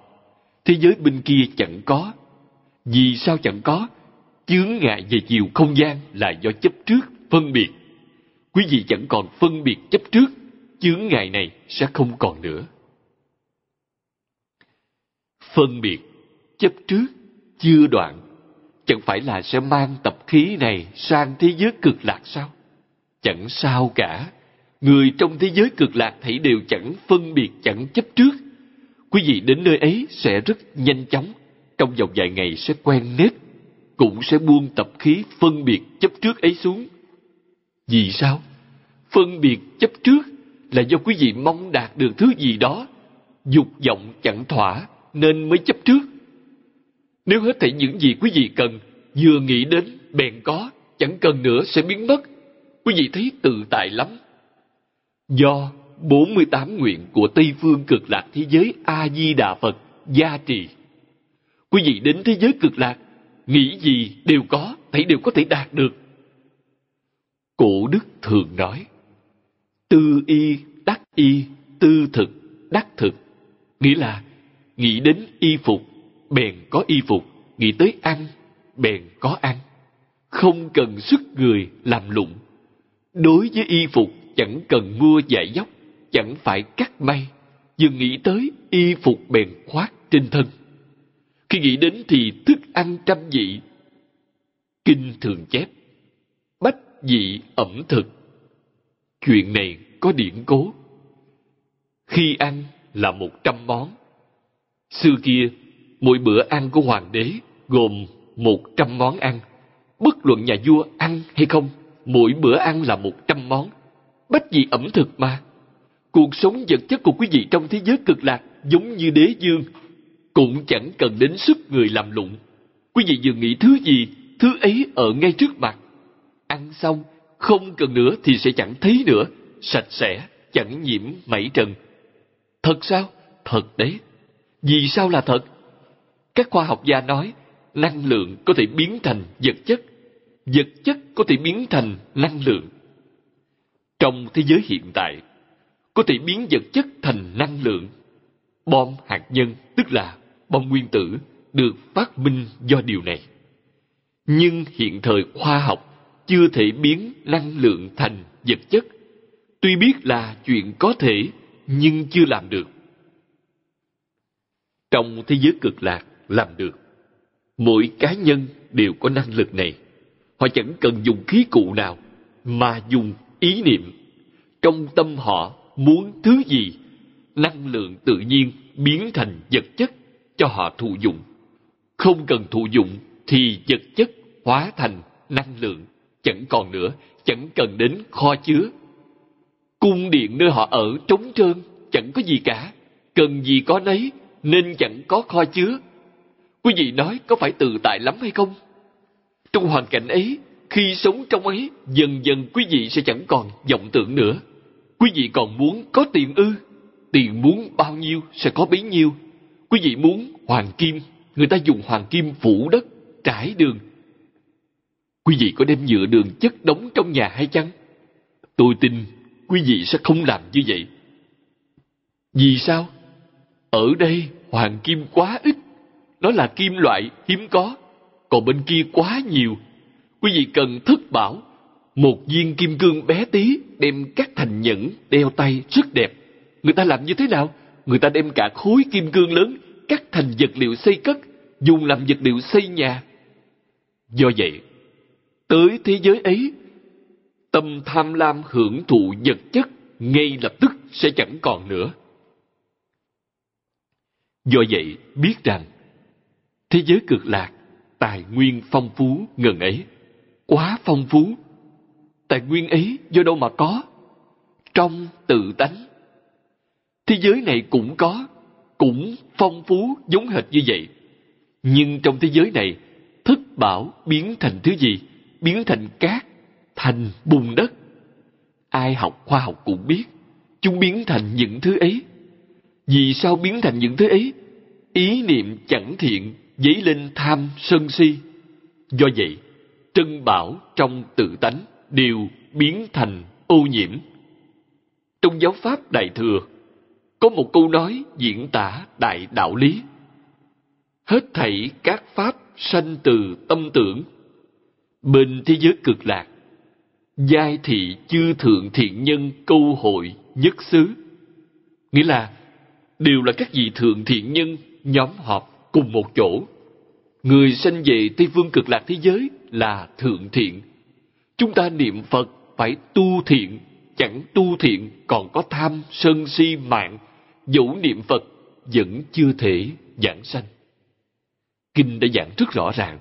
Thế giới bên kia chẳng có. Vì sao chẳng có? Chướng ngại về chiều không gian là do chấp trước, phân biệt. Quý vị chẳng còn phân biệt chấp trước, chướng ngại này sẽ không còn nữa. Phân biệt, chấp trước, chưa đoạn, chẳng phải là sẽ mang tập khí này sang thế giới cực lạc sao? Chẳng sao cả. Người trong thế giới cực lạc thấy đều chẳng phân biệt, chẳng chấp trước. Quý vị đến nơi ấy sẽ rất nhanh chóng trong vòng vài ngày sẽ quen nết, cũng sẽ buông tập khí phân biệt chấp trước ấy xuống. Vì sao? Phân biệt chấp trước là do quý vị mong đạt được thứ gì đó, dục vọng chẳng thỏa nên mới chấp trước. Nếu hết thảy những gì quý vị cần, vừa nghĩ đến bèn có, chẳng cần nữa sẽ biến mất. Quý vị thấy tự tại lắm. Do 48 nguyện của Tây Phương cực lạc thế giới A-di-đà Phật gia trì Quý vị đến thế giới cực lạc, nghĩ gì đều có, thấy đều có thể đạt được. Cổ đức thường nói, tư y đắc y, tư thực đắc thực. Nghĩa là, nghĩ đến y phục, bèn có y phục, nghĩ tới ăn, bèn có ăn. Không cần sức người làm lụng. Đối với y phục, chẳng cần mua giải dốc, chẳng phải cắt may. Vừa nghĩ tới y phục bèn khoác trên thân. Khi nghĩ đến thì thức ăn trăm vị. Kinh thường chép, bách dị ẩm thực. Chuyện này có điển cố. Khi ăn là một trăm món. Xưa kia, mỗi bữa ăn của hoàng đế gồm một trăm món ăn. Bất luận nhà vua ăn hay không, mỗi bữa ăn là một trăm món. Bách gì ẩm thực mà. Cuộc sống vật chất của quý vị trong thế giới cực lạc giống như đế dương, cũng chẳng cần đến sức người làm lụng. Quý vị vừa nghĩ thứ gì, thứ ấy ở ngay trước mặt. Ăn xong, không cần nữa thì sẽ chẳng thấy nữa, sạch sẽ, chẳng nhiễm mảy trần. Thật sao? Thật đấy. Vì sao là thật? Các khoa học gia nói, năng lượng có thể biến thành vật chất, vật chất có thể biến thành năng lượng. Trong thế giới hiện tại, có thể biến vật chất thành năng lượng. Bom hạt nhân, tức là bom nguyên tử, được phát minh do điều này. Nhưng hiện thời khoa học chưa thể biến năng lượng thành vật chất. Tuy biết là chuyện có thể, nhưng chưa làm được. Trong thế giới cực lạc, làm được. Mỗi cá nhân đều có năng lực này. Họ chẳng cần dùng khí cụ nào, mà dùng ý niệm. Trong tâm họ muốn thứ gì, năng lượng tự nhiên biến thành vật chất cho họ thụ dụng. Không cần thụ dụng thì vật chất hóa thành năng lượng, chẳng còn nữa, chẳng cần đến kho chứa. Cung điện nơi họ ở trống trơn, chẳng có gì cả, cần gì có nấy, nên chẳng có kho chứa. Quý vị nói có phải tự tại lắm hay không? Trong hoàn cảnh ấy, khi sống trong ấy, dần dần quý vị sẽ chẳng còn vọng tưởng nữa. Quý vị còn muốn có tiền ư? Tiền muốn bao nhiêu sẽ có bấy nhiêu. Quý vị muốn hoàng kim, người ta dùng hoàng kim phủ đất, trải đường. Quý vị có đem nhựa đường chất đóng trong nhà hay chăng? Tôi tin quý vị sẽ không làm như vậy. Vì sao? Ở đây hoàng kim quá ít. Nó là kim loại hiếm có. Còn bên kia quá nhiều. Quý vị cần thất bảo. Một viên kim cương bé tí đem cắt thành nhẫn đeo tay rất đẹp. Người ta làm như thế nào? Người ta đem cả khối kim cương lớn cắt thành vật liệu xây cất, dùng làm vật liệu xây nhà. Do vậy, tới thế giới ấy, tâm tham lam hưởng thụ vật chất ngay lập tức sẽ chẳng còn nữa. Do vậy, biết rằng, thế giới cực lạc, tài nguyên phong phú ngần ấy, quá phong phú. Tài nguyên ấy do đâu mà có? Trong tự tánh. Thế giới này cũng có, cũng phong phú giống hệt như vậy. Nhưng trong thế giới này, thức bảo biến thành thứ gì? Biến thành cát, thành bùn đất. Ai học khoa học cũng biết, chúng biến thành những thứ ấy. Vì sao biến thành những thứ ấy? Ý niệm chẳng thiện dấy lên tham sân si. Do vậy, trân bảo trong tự tánh đều biến thành ô nhiễm. Trong giáo pháp Đại Thừa, có một câu nói diễn tả đại đạo lý. Hết thảy các pháp sanh từ tâm tưởng. Bên thế giới cực lạc, giai thị chư thượng thiện nhân câu hội nhất xứ. Nghĩa là đều là các vị thượng thiện nhân nhóm họp cùng một chỗ. Người sanh về Tây Phương cực lạc thế giới là thượng thiện. Chúng ta niệm Phật phải tu thiện, chẳng tu thiện còn có tham, sân si, mạng, dẫu niệm Phật vẫn chưa thể giảng sanh. Kinh đã giảng rất rõ ràng,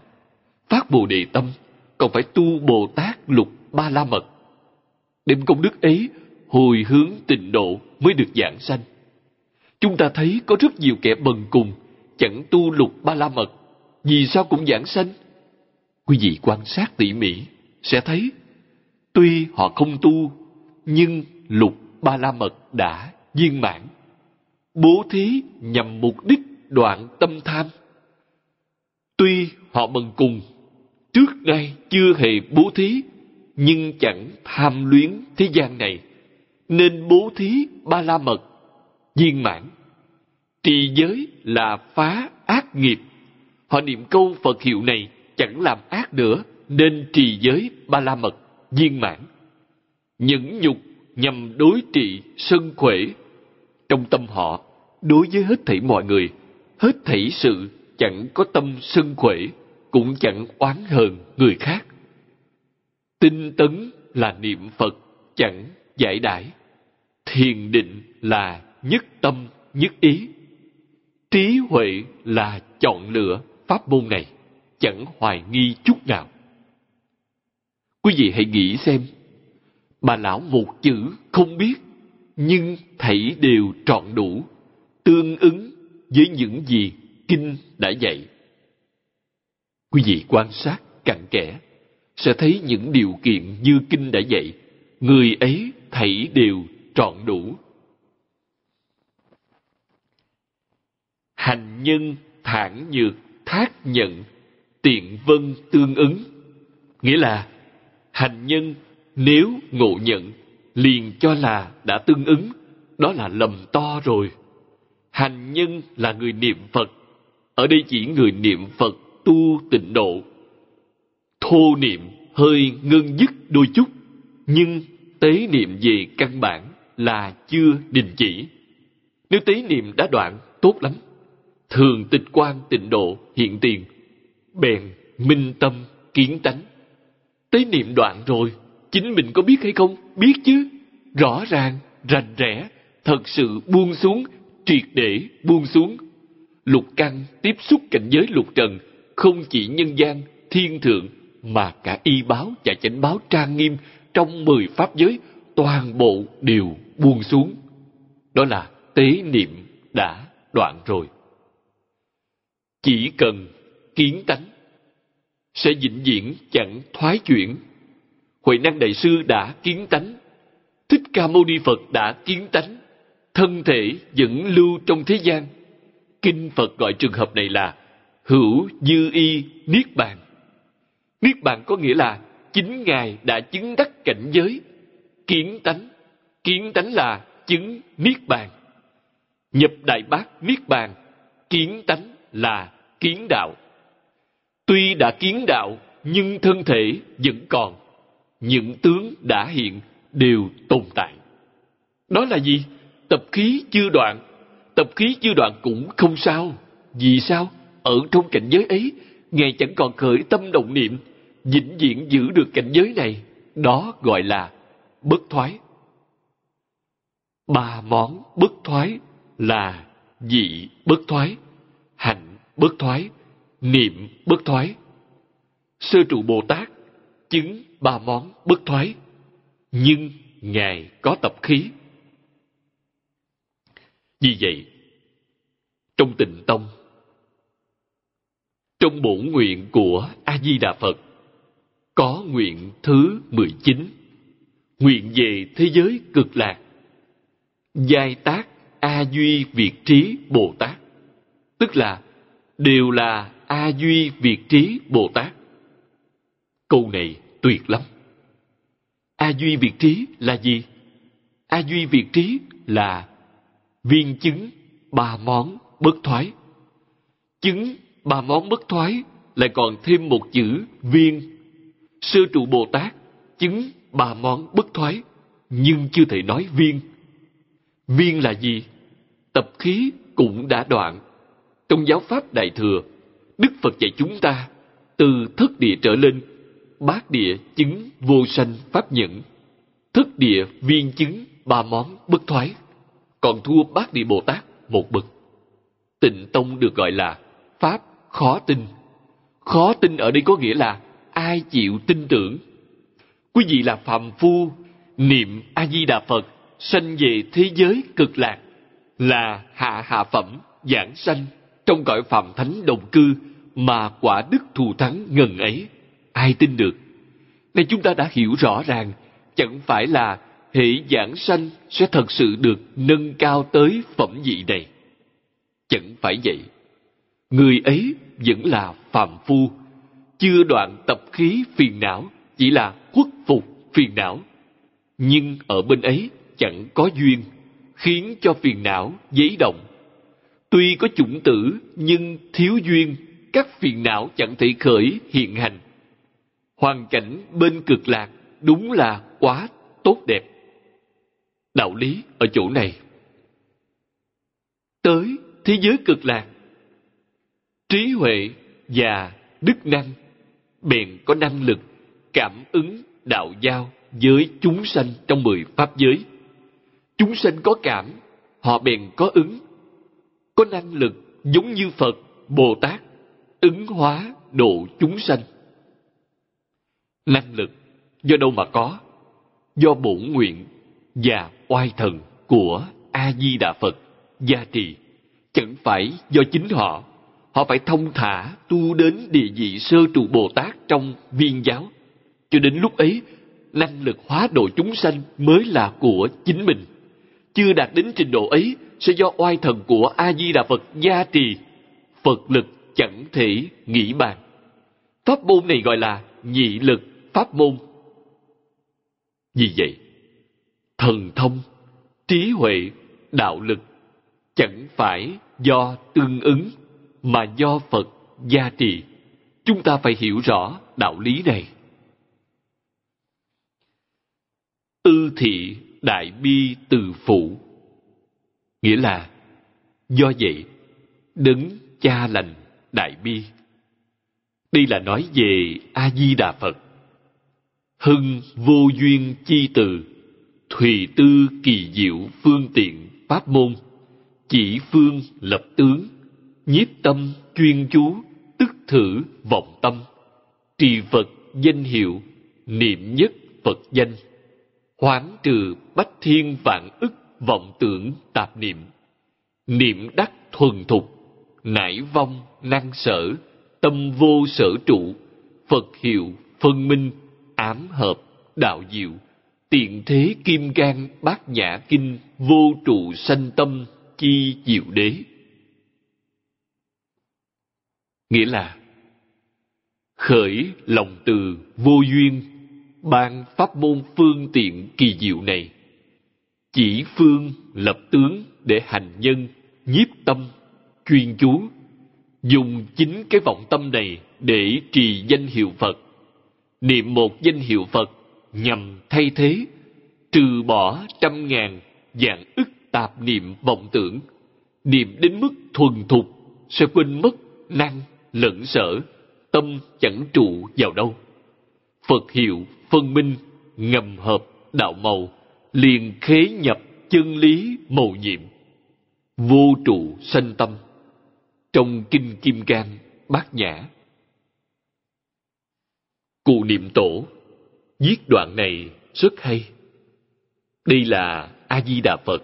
phát bồ đề tâm còn phải tu Bồ Tát lục ba la mật. Đem công đức ấy hồi hướng tịnh độ mới được giảng sanh. Chúng ta thấy có rất nhiều kẻ bần cùng chẳng tu lục ba la mật, vì sao cũng giảng sanh? Quý vị quan sát tỉ mỉ sẽ thấy, tuy họ không tu, nhưng lục ba la mật đã viên mãn bố thí nhằm mục đích đoạn tâm tham. Tuy họ bần cùng, trước nay chưa hề bố thí, nhưng chẳng tham luyến thế gian này, nên bố thí ba la mật, viên mãn. Trì giới là phá ác nghiệp. Họ niệm câu Phật hiệu này chẳng làm ác nữa, nên trì giới ba la mật, viên mãn. Nhẫn nhục nhằm đối trị sân khỏe trong tâm họ đối với hết thảy mọi người hết thảy sự chẳng có tâm sân khỏe cũng chẳng oán hờn người khác. Tinh tấn là niệm Phật chẳng giải đãi. Thiền định là nhất tâm nhất ý. Trí huệ là chọn lựa pháp môn này, chẳng hoài nghi chút nào. Quý vị hãy nghĩ xem, bà lão một chữ không biết, nhưng thảy đều trọn đủ, tương ứng với những gì Kinh đã dạy. Quý vị quan sát cặn kẽ, sẽ thấy những điều kiện như Kinh đã dạy, người ấy thảy đều trọn đủ. Hành nhân thản nhược, thác nhận, tiện vân tương ứng. Nghĩa là, hành nhân nếu ngộ nhận, liền cho là đã tương ứng, đó là lầm to rồi. Hành nhân là người niệm phật, ở đây chỉ người niệm phật tu tịnh độ. Thô niệm hơi ngưng dứt đôi chút, nhưng tế niệm về căn bản là chưa đình chỉ. Nếu tế niệm đã đoạn, tốt lắm thường tịch quan tịnh độ, hiện tiền. Bèn minh tâm, kiến tánh. Tế niệm đoạn rồi, chính mình có biết hay không? Biết chứ. Rõ ràng, rành rẽ, thật sự buông xuống, triệt để buông xuống. Lục căn tiếp xúc cảnh giới lục trần, không chỉ nhân gian, thiên thượng, mà cả y báo và chánh báo trang nghiêm trong mười pháp giới, toàn bộ đều buông xuống. Đó là tế niệm đã đoạn rồi chỉ cần kiến tánh, sẽ vĩnh viễn chẳng thoái chuyển. Huệ năng đại sư đã kiến tánh, thích ca mâu ni phật đã kiến tánh, thân thể vẫn lưu trong thế gian. Kinh phật gọi trường hợp này là hữu dư y niết bàn. Niết bàn có nghĩa là chính ngài đã chứng đắc cảnh giới. Kiến tánh kiến tánh là chứng niết bàn. Nhập đại bát niết bàn, kiến tánh là kiến đạo. Tuy đã kiến đạo, nhưng thân thể vẫn còn. Những tướng đã hiện đều tồn tại. Đó là gì? Tập khí chưa đoạn. Tập khí chưa đoạn cũng không sao. Vì sao? Ở trong cảnh giới ấy, Ngài chẳng còn khởi tâm động niệm, vĩnh viễn giữ được cảnh giới này. Đó gọi là bất thoái. Ba món bất thoái là dị bất thoái, bất thoái, niệm bất thoái. Sơ trụ Bồ Tát chứng ba món bất thoái, nhưng Ngài có tập khí. Vì vậy, trong tịnh tông, trong bổn nguyện của A-di-đà Phật, có nguyện thứ 19, nguyện về thế giới cực lạc, giai tác A Duy Việt Trí Bồ Tát, tức là đều là A Duy Việt Trí Bồ Tát. Câu này tuyệt lắm. A Duy Việt Trí là gì? A Duy Việt Trí là viên chứng ba món bất thoái. Chứng ba món bất thoái lại còn thêm một chữ viên. Sơ trụ Bồ Tát, chứng ba món bất thoái, nhưng chưa thể nói viên. Viên là gì? Tập khí cũng đã đoạn trong giáo pháp Đại Thừa, Đức Phật dạy chúng ta từ thất địa trở lên, bát địa chứng vô sanh pháp nhẫn, thất địa viên chứng ba món bất thoái, còn thua bát địa Bồ Tát một bậc. Tịnh tông được gọi là pháp khó tin. Khó tin ở đây có nghĩa là ai chịu tin tưởng. Quý vị là phàm phu, niệm A Di Đà Phật sanh về thế giới cực lạc là hạ hạ phẩm giảng sanh trong cõi phạm thánh đồng cư mà quả đức thù thắng ngần ấy, ai tin được? Nay chúng ta đã hiểu rõ ràng, chẳng phải là hệ giảng sanh sẽ thật sự được nâng cao tới phẩm vị này. Chẳng phải vậy. Người ấy vẫn là phàm phu, chưa đoạn tập khí phiền não, chỉ là khuất phục phiền não. Nhưng ở bên ấy chẳng có duyên, khiến cho phiền não giấy động. Tuy có chủng tử nhưng thiếu duyên, các phiền não chẳng thể khởi hiện hành. Hoàn cảnh bên cực lạc đúng là quá tốt đẹp. Đạo lý ở chỗ này. Tới thế giới cực lạc, trí huệ và đức năng, bèn có năng lực cảm ứng đạo giao với chúng sanh trong mười pháp giới. Chúng sanh có cảm, họ bèn có ứng. Có năng lực giống như Phật, Bồ Tát, ứng hóa độ chúng sanh. Năng lực do đâu mà có? Do bổn nguyện và oai thần của A-di-đà Phật gia trì, chẳng phải do chính họ. Họ phải thông thả tu đến địa vị sơ trụ Bồ Tát trong viên giáo. Cho đến lúc ấy, năng lực hóa độ chúng sanh mới là của chính mình. Chưa đạt đến trình độ ấy sẽ do oai thần của A-di-đà Phật gia trì. Phật lực chẳng thể nghĩ bàn. Pháp môn này gọi là nhị lực pháp môn. Vì vậy, thần thông, trí huệ, đạo lực chẳng phải do tương ứng mà do Phật gia trì. Chúng ta phải hiểu rõ đạo lý này. Ư thị đại bi từ phụ Nghĩa là, Do vậy, Đấng cha lành đại bi. Đây là nói về A-di-đà Phật. Hưng vô duyên chi từ, Thùy tư kỳ diệu phương tiện pháp môn, Chỉ phương lập tướng, Nhiếp tâm chuyên chú, Tức thử vọng tâm. Trì Phật danh hiệu, Niệm nhất Phật danh, hoán trừ bách thiên vạn ức vọng tưởng tạp niệm. Niệm đắc thuần thục, nải vong năng sở, tâm vô sở trụ, phật hiệu phân minh, ám hợp, đạo diệu. Tiện thế kim gan bát nhã kinh vô trụ sanh tâm chi diệu đế. Nghĩa là, khởi lòng từ vô duyên, ban pháp môn phương tiện kỳ diệu này chỉ phương lập tướng để hành nhân, nhiếp tâm, chuyên chú. Dùng chính cái vọng tâm này để trì danh hiệu phật. Niệm một danh hiệu phật nhằm thay thế, trừ bỏ trăm ngàn dạng ức tạp niệm vọng tưởng. Niệm đến mức thuần thục, sẽ quên mất năng lẫn sở, tâm chẳng trụ vào đâu. Phật hiệu phân minh, ngầm hợp, đạo màu liền khế nhập chân lý mầu nhiệm, vô trụ sanh tâm, trong kinh kim cang bát nhã. Cụ niệm tổ, viết đoạn này rất hay. Đây là a di đà phật,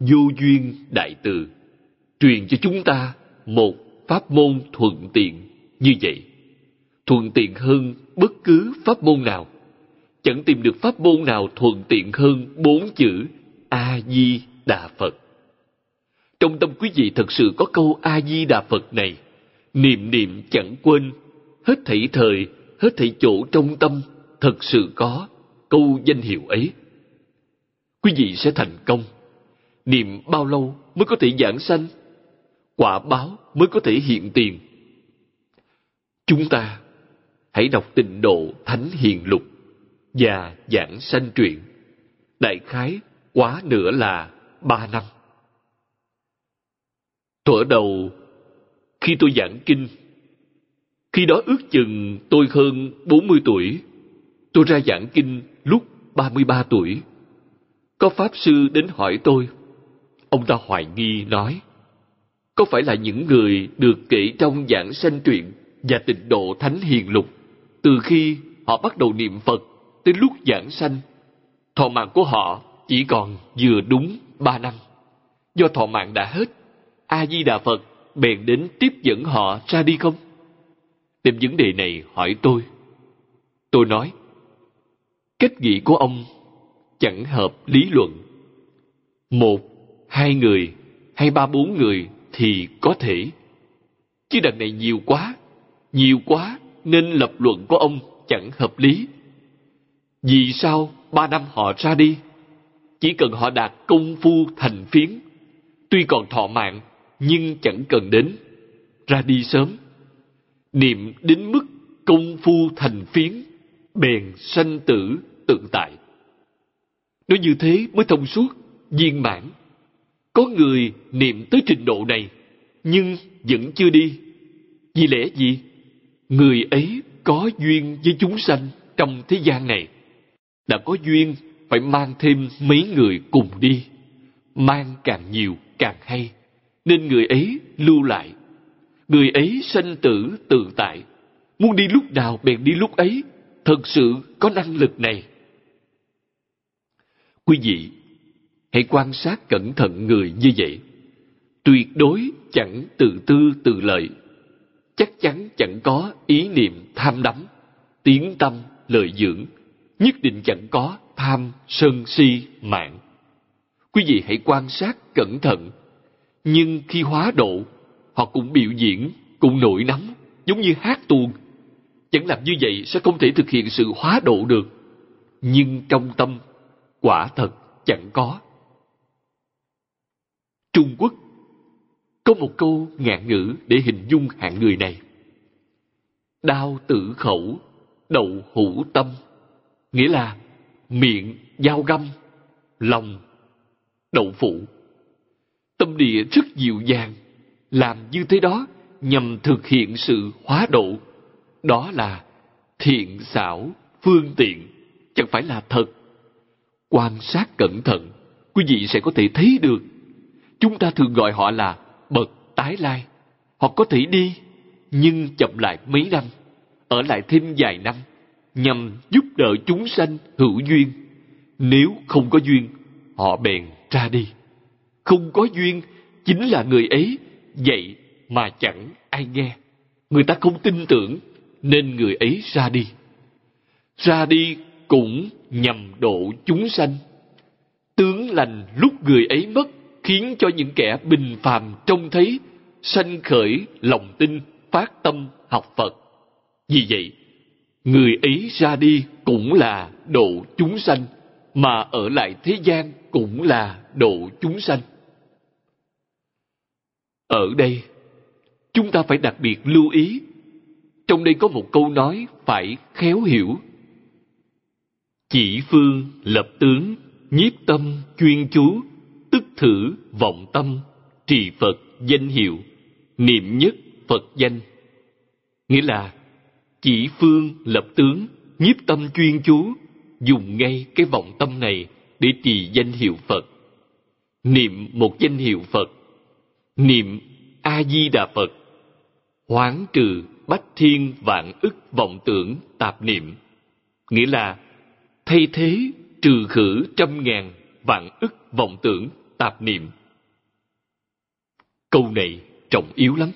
vô duyên đại từ, truyền cho chúng ta một pháp môn thuận tiện như vậy. Thuận tiện hơn bất cứ pháp môn nào chẳng tìm được pháp môn nào thuận tiện hơn bốn chữ a di đà phật. Trong tâm quý vị thật sự có câu a di đà phật này, niệm niệm chẳng quên, hết thảy thời, hết thảy chỗ trong tâm thật sự có câu danh hiệu ấy. Quý vị sẽ thành công. Niệm bao lâu mới có thể giảng sanh? Quả báo mới có thể hiện tiền. Chúng ta hãy đọc tịnh độ thánh hiền lục và giảng sanh truyện. Đại khái quá nữa là ba năm. Thuở đầu, khi tôi giảng kinh, khi đó ước chừng tôi hơn 40 tuổi, tôi ra giảng kinh lúc 33 tuổi. Có Pháp Sư đến hỏi tôi. Ông ta hoài nghi nói, có phải là những người được kể trong giảng sanh truyện và tịnh độ thánh hiền lục từ khi họ bắt đầu niệm Phật tới lúc giảng sanh, thọ mạng của họ chỉ còn vừa đúng ba năm. Do thọ mạng đã hết, A-di-đà Phật bèn đến tiếp dẫn họ ra đi không? Tìm vấn đề này hỏi tôi. Tôi nói, cách nghĩ của ông chẳng hợp lý luận. Một, hai người, hay ba bốn người thì có thể. Chứ đằng này nhiều quá, nhiều quá nên lập luận của ông chẳng hợp lý. Vì sao ba năm họ ra đi? Chỉ cần họ đạt công phu thành phiến, tuy còn thọ mạng, nhưng chẳng cần đến, ra đi sớm. Niệm đến mức công phu thành phiến, bèn sanh tử tự tại. Nói như thế mới thông suốt, viên mãn. Có người niệm tới trình độ này, nhưng vẫn chưa đi. Vì lẽ gì? người ấy có duyên với chúng sanh trong thế gian này. Đã có duyên phải mang thêm mấy người cùng đi. Mang càng nhiều càng hay. Nên người ấy lưu lại. Người ấy sanh tử tự tại. Muốn đi lúc nào bèn đi lúc ấy. Thật sự có năng lực này. Quý vị, hãy quan sát cẩn thận người như vậy. Tuyệt đối chẳng tự tư tự lợi. Chắc chắn chẳng có ý niệm tham đắm, tiếng tâm, lợi dưỡng. Nhất định chẳng có tham, sân si, mạng. Quý vị hãy quan sát cẩn thận. Nhưng khi hóa độ, họ cũng biểu diễn, cũng nổi nóng, giống như hát tuồng. Chẳng làm như vậy sẽ không thể thực hiện sự hóa độ được. Nhưng trong tâm, quả thật chẳng có. Trung Quốc có một câu ngạn ngữ để hình dung hạng người này. Đao tử khẩu, đậu hữu tâm. Nghĩa là miệng dao găm, lòng đậu phụ. Tâm địa rất dịu dàng, làm như thế đó nhằm thực hiện sự hóa độ. Đó là thiện xảo, phương tiện, chẳng phải là thật. Quan sát cẩn thận, quý vị sẽ có thể thấy được. Chúng ta thường gọi họ là bậc tái lai. Họ có thể đi, nhưng chậm lại mấy năm, ở lại thêm vài năm, nhằm giúp đỡ chúng sanh hữu duyên. Nếu không có duyên, họ bèn ra đi. Không có duyên, chính là người ấy dạy mà chẳng ai nghe. Người ta không tin tưởng, nên người ấy ra đi. Ra đi cũng nhằm độ chúng sanh. Tướng lành lúc người ấy mất khiến cho những kẻ bình phàm trông thấy sanh khởi lòng tin phát tâm học Phật. Vì vậy, người ấy ra đi cũng là độ chúng sanh, mà ở lại thế gian cũng là độ chúng sanh. Ở đây, chúng ta phải đặc biệt lưu ý. Trong đây có một câu nói phải khéo hiểu. Chỉ phương lập tướng, nhiếp tâm chuyên chú, tức thử vọng tâm, trì Phật danh hiệu, niệm nhất Phật danh. Nghĩa là chỉ phương lập tướng, nhiếp tâm chuyên chú, dùng ngay cái vọng tâm này để trì danh hiệu Phật. Niệm một danh hiệu Phật, niệm A-di-đà Phật, hoán trừ bách thiên vạn ức vọng tưởng tạp niệm. Nghĩa là thay thế trừ khử trăm ngàn vạn ức vọng tưởng tạp niệm. Câu này trọng yếu lắm.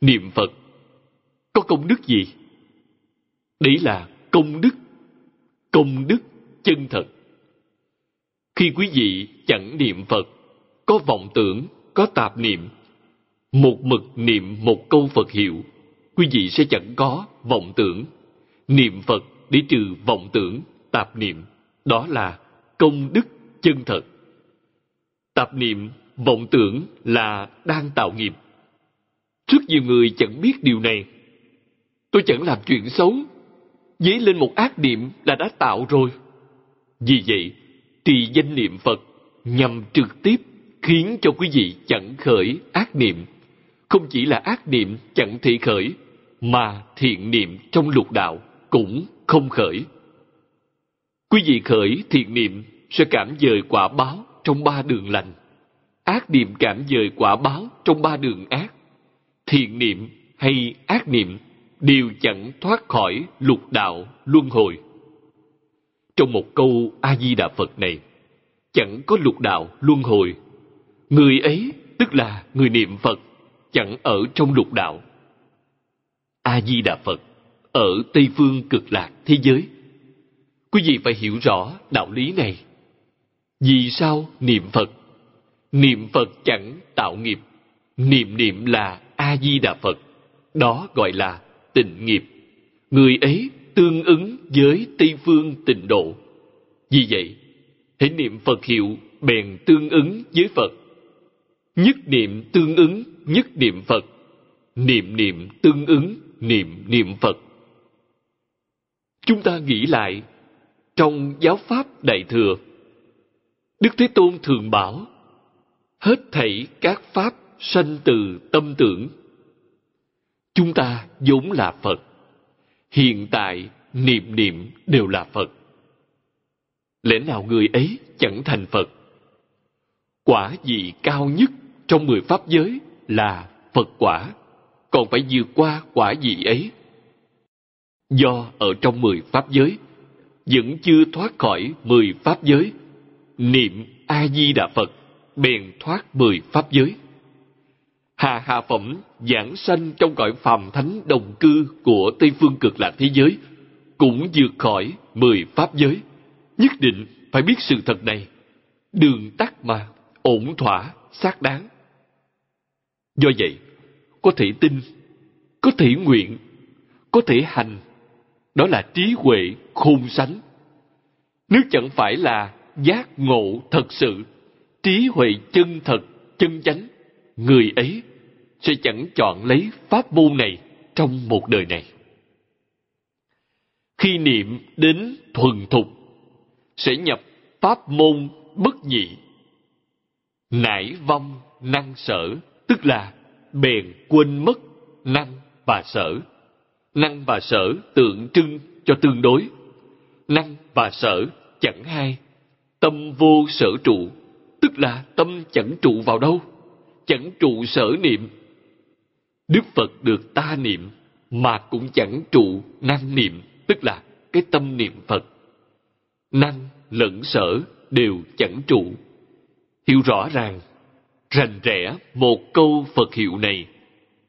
Niệm Phật có công đức gì? Đấy là công đức, công đức chân thật. Khi quý vị chẳng niệm Phật, có vọng tưởng, có tạp niệm, một mực niệm một câu Phật hiệu, quý vị sẽ chẳng có vọng tưởng. Niệm Phật để trừ vọng tưởng, tạp niệm, đó là công đức chân thật. Tạp niệm, vọng tưởng là đang tạo nghiệp. Rất nhiều người chẳng biết điều này. Tôi chẳng làm chuyện xấu, dấy lên một ác niệm là đã tạo rồi. Vì vậy, trì danh niệm Phật nhằm trực tiếp khiến cho quý vị chẳng khởi ác niệm. Không chỉ là ác niệm chẳng thể khởi, mà thiện niệm trong lục đạo cũng không khởi. Quý vị khởi thiện niệm sẽ cảm dời quả báo trong ba đường lành. Ác niệm cảm dời quả báo trong ba đường ác. Thiện niệm hay ác niệm đều chẳng thoát khỏi lục đạo luân hồi. Trong một câu A-di-đà Phật này, chẳng có lục đạo luân hồi. Người ấy, tức là người niệm Phật, chẳng ở trong lục đạo. A-di-đà Phật, ở Tây Phương cực lạc thế giới. Quý vị phải hiểu rõ đạo lý này. Vì sao niệm Phật? Niệm Phật chẳng tạo nghiệp. Niệm niệm là A-di-đà Phật. Đó gọi là tịnh nghiệp. Người ấy tương ứng với Tây Phương tịnh độ. Vì vậy, hãy niệm Phật hiệu bèn tương ứng với Phật. Nhất niệm tương ứng nhất niệm Phật. Niệm niệm tương ứng niệm niệm Phật. Chúng ta nghĩ lại, trong giáo pháp Đại Thừa, Đức Thế Tôn thường bảo, hết thảy các pháp sanh từ tâm tưởng chúng ta vốn là Phật. Hiện tại, niệm niệm đều là Phật. Lẽ nào người ấy chẳng thành Phật? Quả gì cao nhất trong mười pháp giới là Phật quả, còn phải vượt qua quả gì ấy. Do ở trong mười pháp giới, vẫn chưa thoát khỏi mười pháp giới, niệm A-di-đà Phật, bèn thoát mười pháp giới. Hà hạ phẩm giảng sanh trong cõi phàm thánh đồng cư của Tây Phương cực lạc thế giới, cũng vượt khỏi mười pháp giới. Nhất định phải biết sự thật này. Đường tắt mà, ổn thỏa, xác đáng. Do vậy, có thể tin, có thể nguyện, có thể hành. Đó là trí huệ khôn sánh. Nếu chẳng phải là giác ngộ thật sự, trí huệ chân thật, chân chánh, người ấy sẽ chẳng chọn lấy pháp môn này trong một đời này. Khi niệm đến thuần thục, sẽ nhập pháp môn bất nhị. Nải vong năng sở, tức là bèn quên mất năng và sở. Năng và sở tượng trưng cho tương đối. Năng và sở chẳng hai. Tâm vô sở trụ, tức là tâm chẳng trụ vào đâu, chẳng trụ sở niệm. Đức Phật được ta niệm mà cũng chẳng trụ năng niệm, tức là cái tâm niệm Phật. Năng lẫn sở đều chẳng trụ. Hiểu rõ ràng, rành rẽ một câu Phật hiệu này,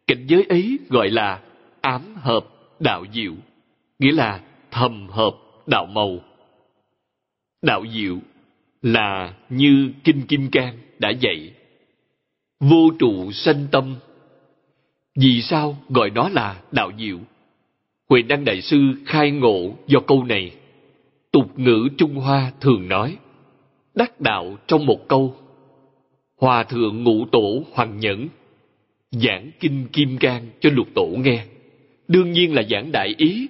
cảnh giới ấy gọi là ám hợp đạo diệu, nghĩa là thầm hợp đạo màu. Đạo diệu là như Kinh Kim Cang đã dạy. Vô trụ sanh tâm. Vì sao gọi nó là đạo diệu? Huệ Đăng Đại Sư khai ngộ do câu này. Tục ngữ Trung Hoa thường nói, đắc đạo trong một câu. Hòa thượng ngũ tổ hoàng nhẫn, giảng kinh kim cang cho lục tổ nghe. Đương nhiên là giảng đại ý,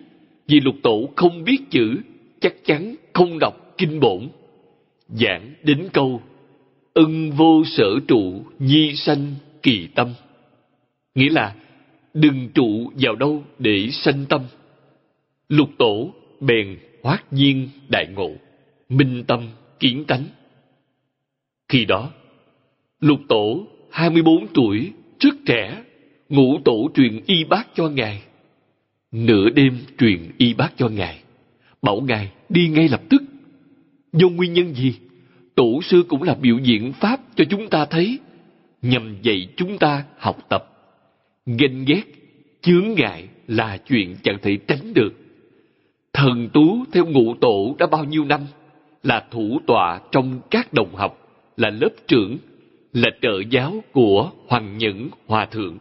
vì lục tổ không biết chữ, chắc chắn không đọc kinh bổn. Giảng đến câu, ưng vô sở trụ nhi sanh kỳ tâm. Nghĩa là, đừng trụ vào đâu để sanh tâm. Lục tổ bèn hoát nhiên đại ngộ, minh tâm kiến tánh. Khi đó, lục tổ 24 tuổi, rất trẻ, ngũ tổ truyền y bác cho ngài. Nửa đêm truyền y bác cho ngài, bảo ngài đi ngay lập tức. Do nguyên nhân gì? Tổ sư cũng là biểu diễn pháp cho chúng ta thấy, nhằm dạy chúng ta học tập. Ganh ghét, chướng ngại là chuyện chẳng thể tránh được. Thần Tú theo ngũ tổ đã bao nhiêu năm, là thủ tọa trong các đồng học, là lớp trưởng, là trợ giáo của Hoàng Nhẫn Hòa Thượng.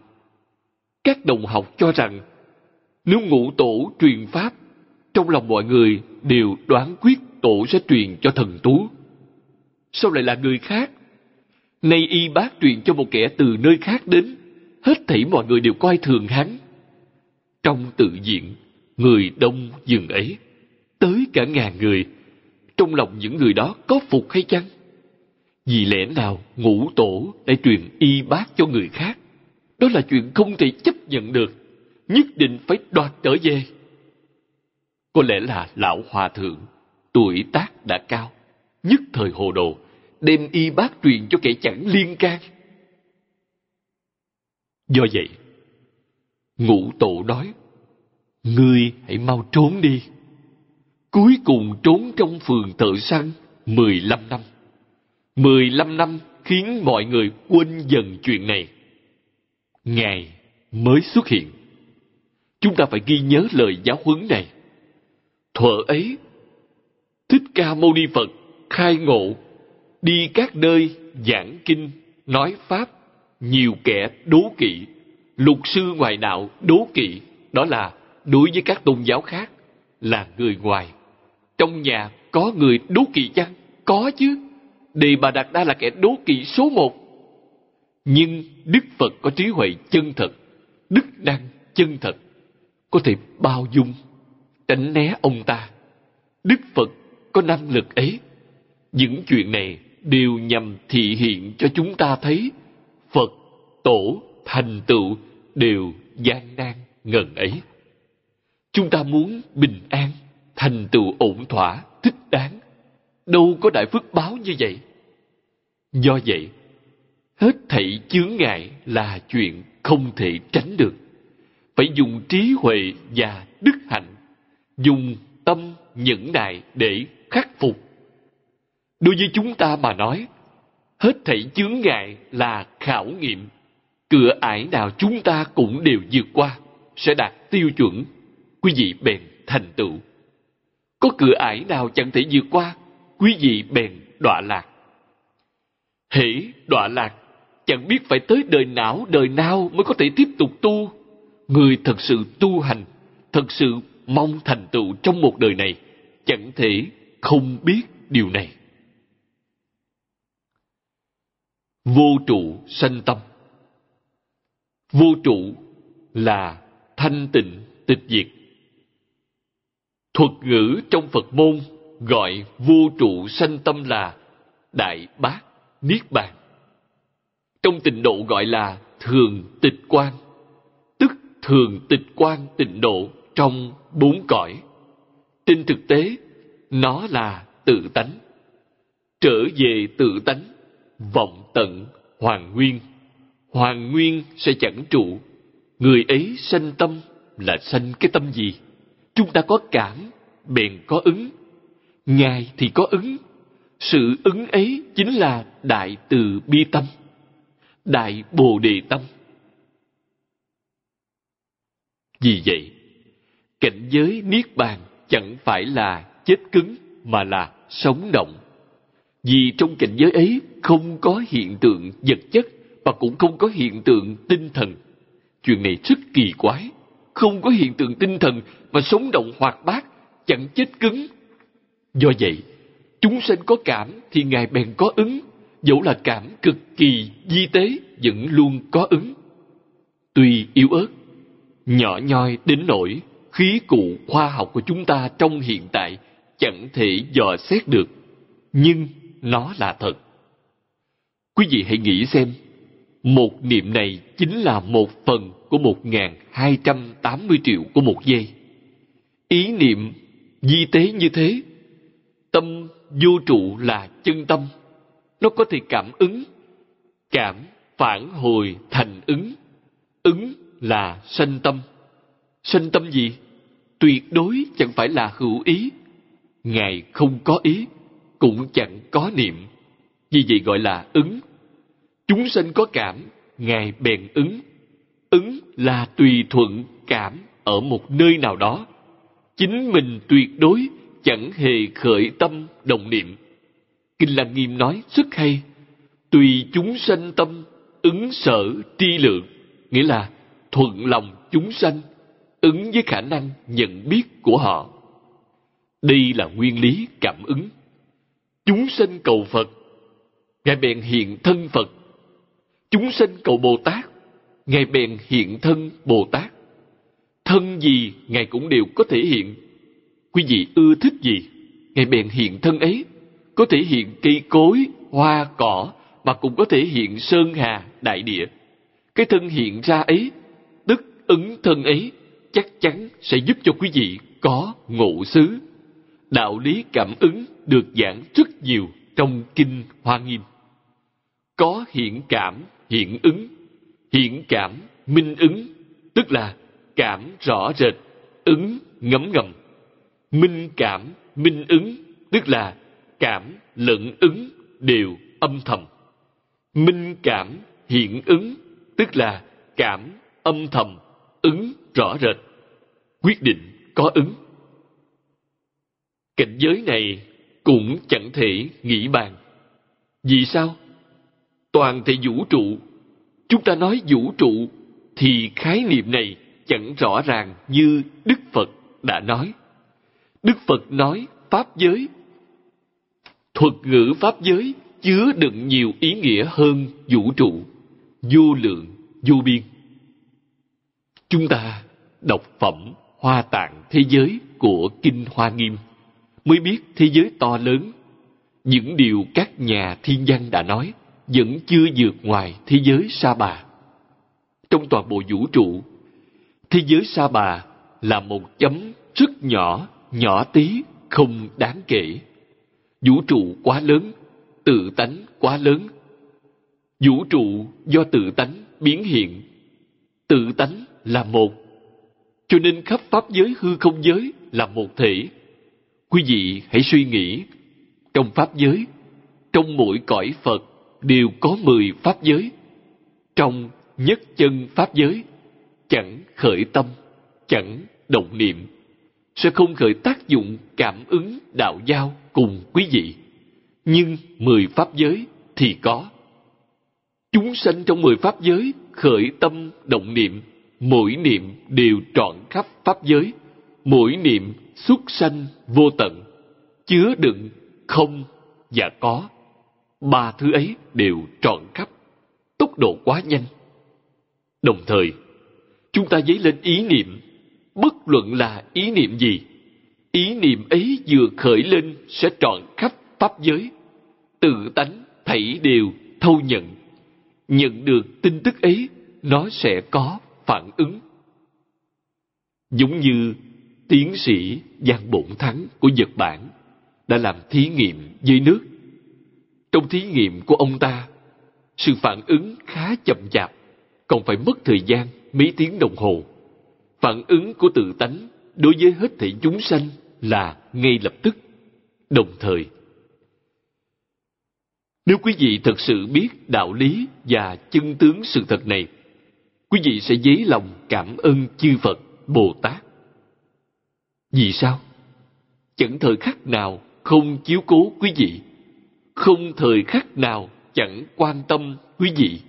Các đồng học cho rằng, nếu ngũ tổ truyền Pháp, trong lòng mọi người đều đoán quyết tổ sẽ truyền cho thần Tú. Sao lại là người khác? Nay y bác truyền cho một kẻ từ nơi khác đến, hết thảy mọi người đều coi thường hắn. Trong tự diện, người đông dừng ấy, tới cả ngàn người. Trong lòng những người đó có phục hay chăng? Vì lẽ nào ngũ tổ lại truyền y bác cho người khác? Đó là chuyện không thể chấp nhận được, nhất định phải đoạt trở về. Có lẽ là lão hòa thượng, tuổi tác đã cao, nhất thời hồ đồ, đem y bác truyền cho kẻ chẳng liên can. Do vậy, ngũ tổ nói, Ngươi hãy mau trốn đi. Cuối cùng trốn trong phường thợ săn 15 năm. 15 năm khiến mọi người quên dần chuyện này. Ngài mới xuất hiện. Chúng ta phải ghi nhớ lời giáo huấn này. Thuở ấy, Thích Ca Mâu Ni Phật khai ngộ, đi các nơi giảng kinh, nói Pháp, nhiều kẻ đố kỵ, lục sư ngoại đạo đố kỵ, đó là đối với các tôn giáo khác là người ngoài. Trong nhà có người đố kỵ chăng? Có chứ. Đề Bà Đạt Đa là kẻ đố kỵ số một. Nhưng Đức Phật có trí huệ chân thật, đức năng chân thật, có thể bao dung, tránh né ông ta. Đức Phật có năng lực ấy. Những chuyện này đều nhằm thị hiện cho chúng ta thấy Phật, Tổ, thành tựu đều gian nan ngần ấy. Chúng ta muốn bình an, thành tựu ổn thỏa, thích đáng. Đâu có đại phước báo như vậy. Do vậy, hết thảy chướng ngại là chuyện không thể tránh được. Phải dùng trí huệ và đức hạnh, dùng tâm nhẫn nại để khắc phục. Đối với chúng ta mà nói, hết thảy chướng ngại là khảo nghiệm. Cửa ải nào chúng ta cũng đều vượt qua, sẽ đạt tiêu chuẩn. Quý vị bèn thành tựu. Có cửa ải nào chẳng thể vượt qua, quý vị bèn đọa lạc. Hễ đọa lạc, chẳng biết phải tới đời nào đời nào mới có thể tiếp tục tu. Người thật sự tu hành, thật sự mong thành tựu trong một đời này, chẳng thể không biết điều này. Vô trụ sanh tâm Vô trụ là thanh tịnh tịch diệt. Thuật ngữ trong Phật môn gọi vô trụ sanh tâm là Đại Bát Niết Bàn. Trong tịnh độ gọi là thường tịch quan, tức thường tịch quan tịnh độ trong bốn cõi. Trên thực tế, nó là tự tánh. Trở về tự tánh, vọng tận, hoàn nguyên. Hoàn nguyên sẽ chẳng trụ. Người ấy sanh tâm là sanh cái tâm gì? Chúng ta có cảm, bèn có ứng. Ngài thì có ứng. Sự ứng ấy chính là đại từ bi tâm, đại bồ đề tâm. Vì vậy, cảnh giới niết bàn chẳng phải là chết cứng mà là sống động. Vì trong cảnh giới ấy không có hiện tượng vật chất và cũng không có hiện tượng tinh thần. Chuyện này rất kỳ quái. Không có hiện tượng tinh thần mà sống động hoạt bát, chẳng chết cứng. Do vậy, chúng sinh có cảm thì Ngài bèn có ứng, dẫu là cảm cực kỳ di tế vẫn luôn có ứng. Tuy yếu ớt, nhỏ nhoi đến nỗi khí cụ khoa học của chúng ta trong hiện tại chẳng thể dò xét được, nhưng nó là thật. Quý vị hãy nghĩ xem, một niệm này chính là một phần của một ngàn hai trăm tám mươi triệu của một giây. Ý niệm di tế như thế, tâm vô trụ là chân tâm. Nó có thể cảm ứng, cảm phản hồi thành ứng. Ứng là sanh tâm. Sanh tâm gì? Tuyệt đối chẳng phải là hữu ý. Ngài không có ý, cũng chẳng có niệm. Vì vậy gọi là ứng. Chúng sanh có cảm, Ngài bèn ứng. Ứng là tùy thuận cảm ở một nơi nào đó. Chính mình tuyệt đối chẳng hề khởi tâm đồng niệm. Kinh Lăng Nghiêm nói rất hay. Tùy chúng sanh tâm, ứng sở tri lượng. Nghĩa là thuận lòng chúng sanh, ứng với khả năng nhận biết của họ. Đây là nguyên lý cảm ứng. Chúng sanh cầu Phật, Ngài bèn hiện thân Phật. Chúng sinh cầu Bồ Tát, Ngài bèn hiện thân Bồ Tát. Thân gì Ngài cũng đều có thể hiện. Quý vị ưa thích gì, Ngài bèn hiện thân ấy. Có thể hiện cây cối, hoa, cỏ, mà cũng có thể hiện sơn hà, đại địa. Cái thân hiện ra ấy, tức ứng thân ấy, chắc chắn sẽ giúp cho quý vị có ngộ xứ. Đạo lý cảm ứng được giảng rất nhiều trong Kinh Hoa Nghiêm. Có hiện cảm, hiện ứng, hiện cảm, minh ứng, tức là cảm rõ rệt, ứng ngấm ngầm. Minh cảm, minh ứng, tức là cảm lẫn ứng đều âm thầm. Minh cảm, hiện ứng, tức là cảm âm thầm, ứng rõ rệt. Quyết định có ứng. Cảnh giới này cũng chẳng thể nghĩ bàn. Vì sao? Toàn thể vũ trụ, chúng ta nói vũ trụ thì khái niệm này chẳng rõ ràng như Đức Phật đã nói. Đức Phật nói Pháp giới. Thuật ngữ Pháp giới chứa đựng nhiều ý nghĩa hơn vũ trụ, vô lượng, vô biên. Chúng ta đọc phẩm Hoa Tạng Thế Giới của Kinh Hoa Nghiêm mới biết thế giới to lớn. Những điều các nhà thiên văn đã nói vẫn chưa vượt ngoài thế giới sa bà. Trong toàn bộ vũ trụ, Thế giới sa bà là một chấm rất nhỏ, nhỏ tí, không đáng kể. Vũ trụ quá lớn, tự tánh quá lớn. Vũ trụ do tự tánh biến hiện. Tự tánh là một. Cho nên khắp pháp giới hư không giới là một thể. Quý vị hãy suy nghĩ, trong pháp giới, trong mỗi cõi Phật đều có mười pháp giới. Trong nhất chân pháp giới, chẳng khởi tâm, chẳng động niệm, sẽ không khởi tác dụng cảm ứng đạo giao cùng quý vị. Nhưng mười pháp giới thì có. Chúng sanh trong mười pháp giới khởi tâm động niệm, mỗi niệm đều trọn khắp pháp giới, mỗi niệm xuất sanh vô tận, chứa đựng không và có. Ba thứ ấy đều trọn khắp, tốc độ quá nhanh. Đồng thời, chúng ta dấy lên ý niệm, bất luận là ý niệm gì, ý niệm ấy vừa khởi lên sẽ trọn khắp pháp giới, tự tánh thảy đều thâu nhận. Nhận được tin tức ấy, nó sẽ có phản ứng. Giống như tiến sĩ Giang Bổn Thắng của Nhật Bản đã làm thí nghiệm với nước. Trong thí nghiệm của ông ta, sự phản ứng khá chậm chạp, còn phải mất thời gian mấy tiếng đồng hồ. Phản ứng của tự tánh đối với hết thể chúng sanh là ngay lập tức, đồng thời. Nếu quý vị thật sự biết đạo lý và chân tướng sự thật này, quý vị sẽ dấy lòng cảm ơn chư Phật, Bồ Tát. Vì sao? Chẳng thời khắc nào không chiếu cố quý vị, không thời khắc nào chẳng quan tâm quý vị,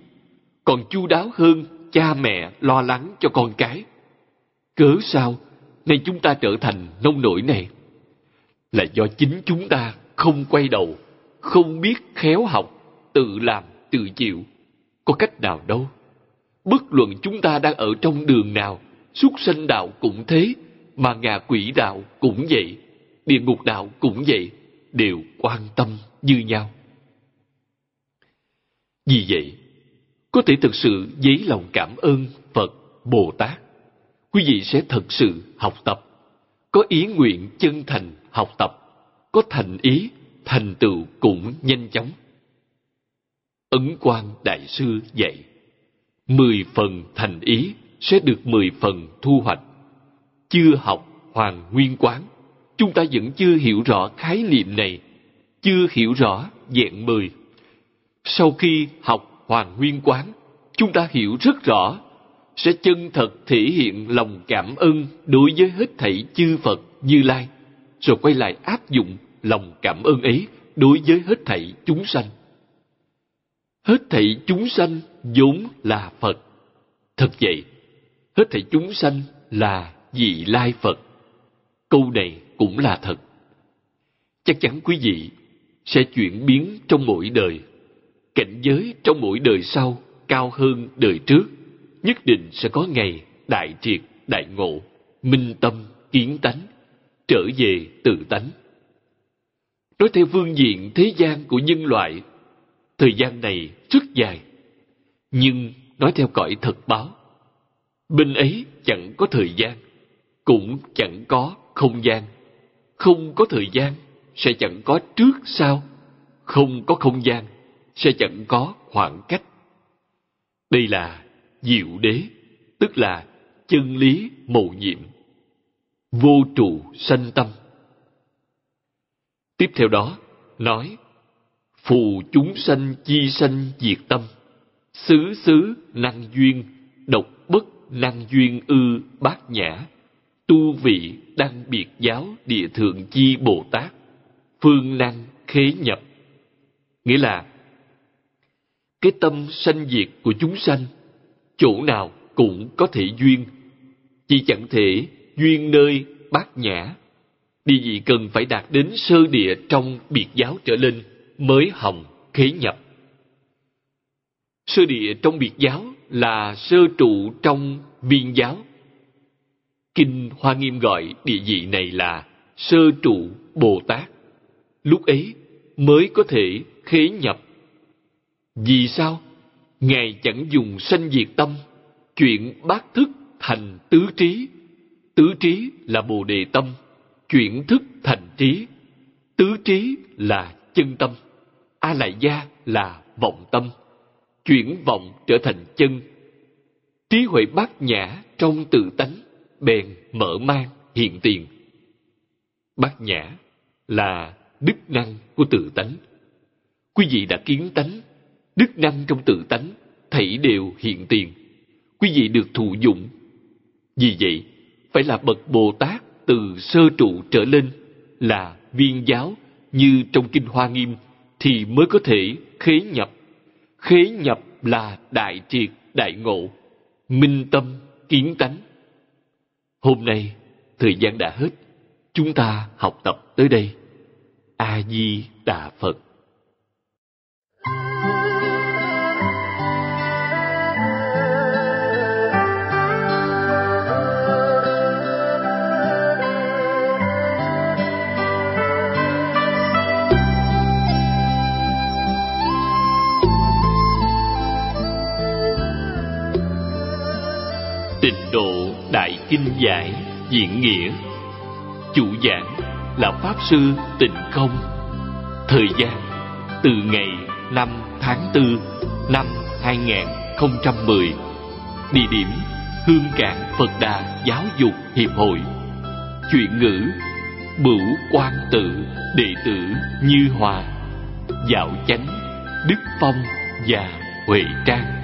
còn chu đáo hơn cha mẹ lo lắng cho con cái. Cớ sao nay chúng ta trở thành nông nổi này? Là do chính chúng ta không quay đầu, không biết khéo học, tự làm, tự chịu. Có cách nào đâu. Bất luận chúng ta đang ở trong đường nào, xuất sanh đạo cũng thế, mà ngạ quỷ đạo cũng vậy, địa ngục đạo cũng vậy, đều quan tâm như nhau. Vì vậy, có thể thực sự dấy lòng cảm ơn Phật, Bồ Tát. Quý vị sẽ thật sự học tập, có ý nguyện chân thành học tập, có thành ý, thành tựu cũng nhanh chóng. Ấn quan Đại Sư dạy, mười phần thành ý sẽ được mười phần thu hoạch. Chưa học Hoàng Nguyên Quán, chúng ta vẫn chưa hiểu rõ khái niệm này, chưa hiểu rõ dạng mười. Sau khi học Hoàng Nguyên Quán, chúng ta hiểu rất rõ, sẽ chân thật thể hiện lòng cảm ơn đối với hết thảy chư Phật Như Lai, rồi quay lại áp dụng lòng cảm ơn ấy đối với hết thảy chúng sanh. Hết thảy chúng sanh vốn là Phật. Thật vậy, hết thảy chúng sanh là vị lai Phật. Câu này cũng là thật. Chắc chắn quý vị sẽ chuyển biến trong mỗi đời. Cảnh giới trong mỗi đời sau cao hơn đời trước. Nhất định sẽ có ngày đại triệt, đại ngộ, minh tâm, kiến tánh, trở về tự tánh. Nói theo phương diện thế gian của nhân loại, thời gian này rất dài. Nhưng nói theo cõi thật báo, bên ấy chẳng có thời gian, cũng chẳng có không gian. Không có thời gian, sẽ chẳng có trước sau. Không có không gian, sẽ chẳng có khoảng cách. Đây là diệu đế, tức là chân lý mầu nhiệm. Vô trụ sanh tâm. Tiếp theo đó, nói Phù chúng sanh chi sanh diệt tâm, xứ xứ năng duyên, độc bất năng duyên ư bát nhã, tu vị đăng biệt giáo địa thượng chi Bồ Tát, phương năng khế nhập. Nghĩa là, cái tâm sanh diệt của chúng sanh, chỗ nào cũng có thể duyên, chỉ chẳng thể duyên nơi bát nhã. Địa vị cần phải đạt đến sơ địa trong biệt giáo trở lên mới hồng khế nhập. Sơ địa trong biệt giáo là sơ trụ trong viên giáo Kinh Hoa Nghiêm gọi địa vị này là sơ trụ Bồ Tát. Lúc ấy mới có thể khế nhập. Vì sao? Ngài chẳng dùng sanh diệt tâm, chuyện bát thức thành tứ trí. Tứ trí là bồ đề tâm, chuyển thức thành trí. Tứ trí là chân tâm, a lại gia là vọng tâm, chuyển vọng trở thành chân. Trí huệ bát nhã trong tự tánh, bèn mở mang hiện tiền. Bát nhã là đức năng của tự tánh. Quý vị đã kiến tánh, đức năng trong tự tánh, thảy đều hiện tiền. Quý vị được thụ dụng. Vì vậy, phải là bậc Bồ Tát từ sơ trụ trở lên, là viên giáo như trong Kinh Hoa Nghiêm, thì mới có thể khế nhập. Khế nhập là đại triệt, đại ngộ, minh tâm, kiến tánh. Hôm nay, thời gian đã hết. Chúng ta học tập tới đây. A Di Đà Phật. Tịnh độ Đại Kinh Giải Diễn Nghĩa Chủ giảng là Pháp Sư Tịnh Không Thời gian, từ ngày 5 tháng 4 năm 2010 Địa điểm Hương Cảng Phật Đà Giáo dục Hiệp hội. Chuyện ngữ, Bửu Quan Tự, Đệ tử Như Hòa, Dạo Chánh, Đức Phong và Huệ Trang.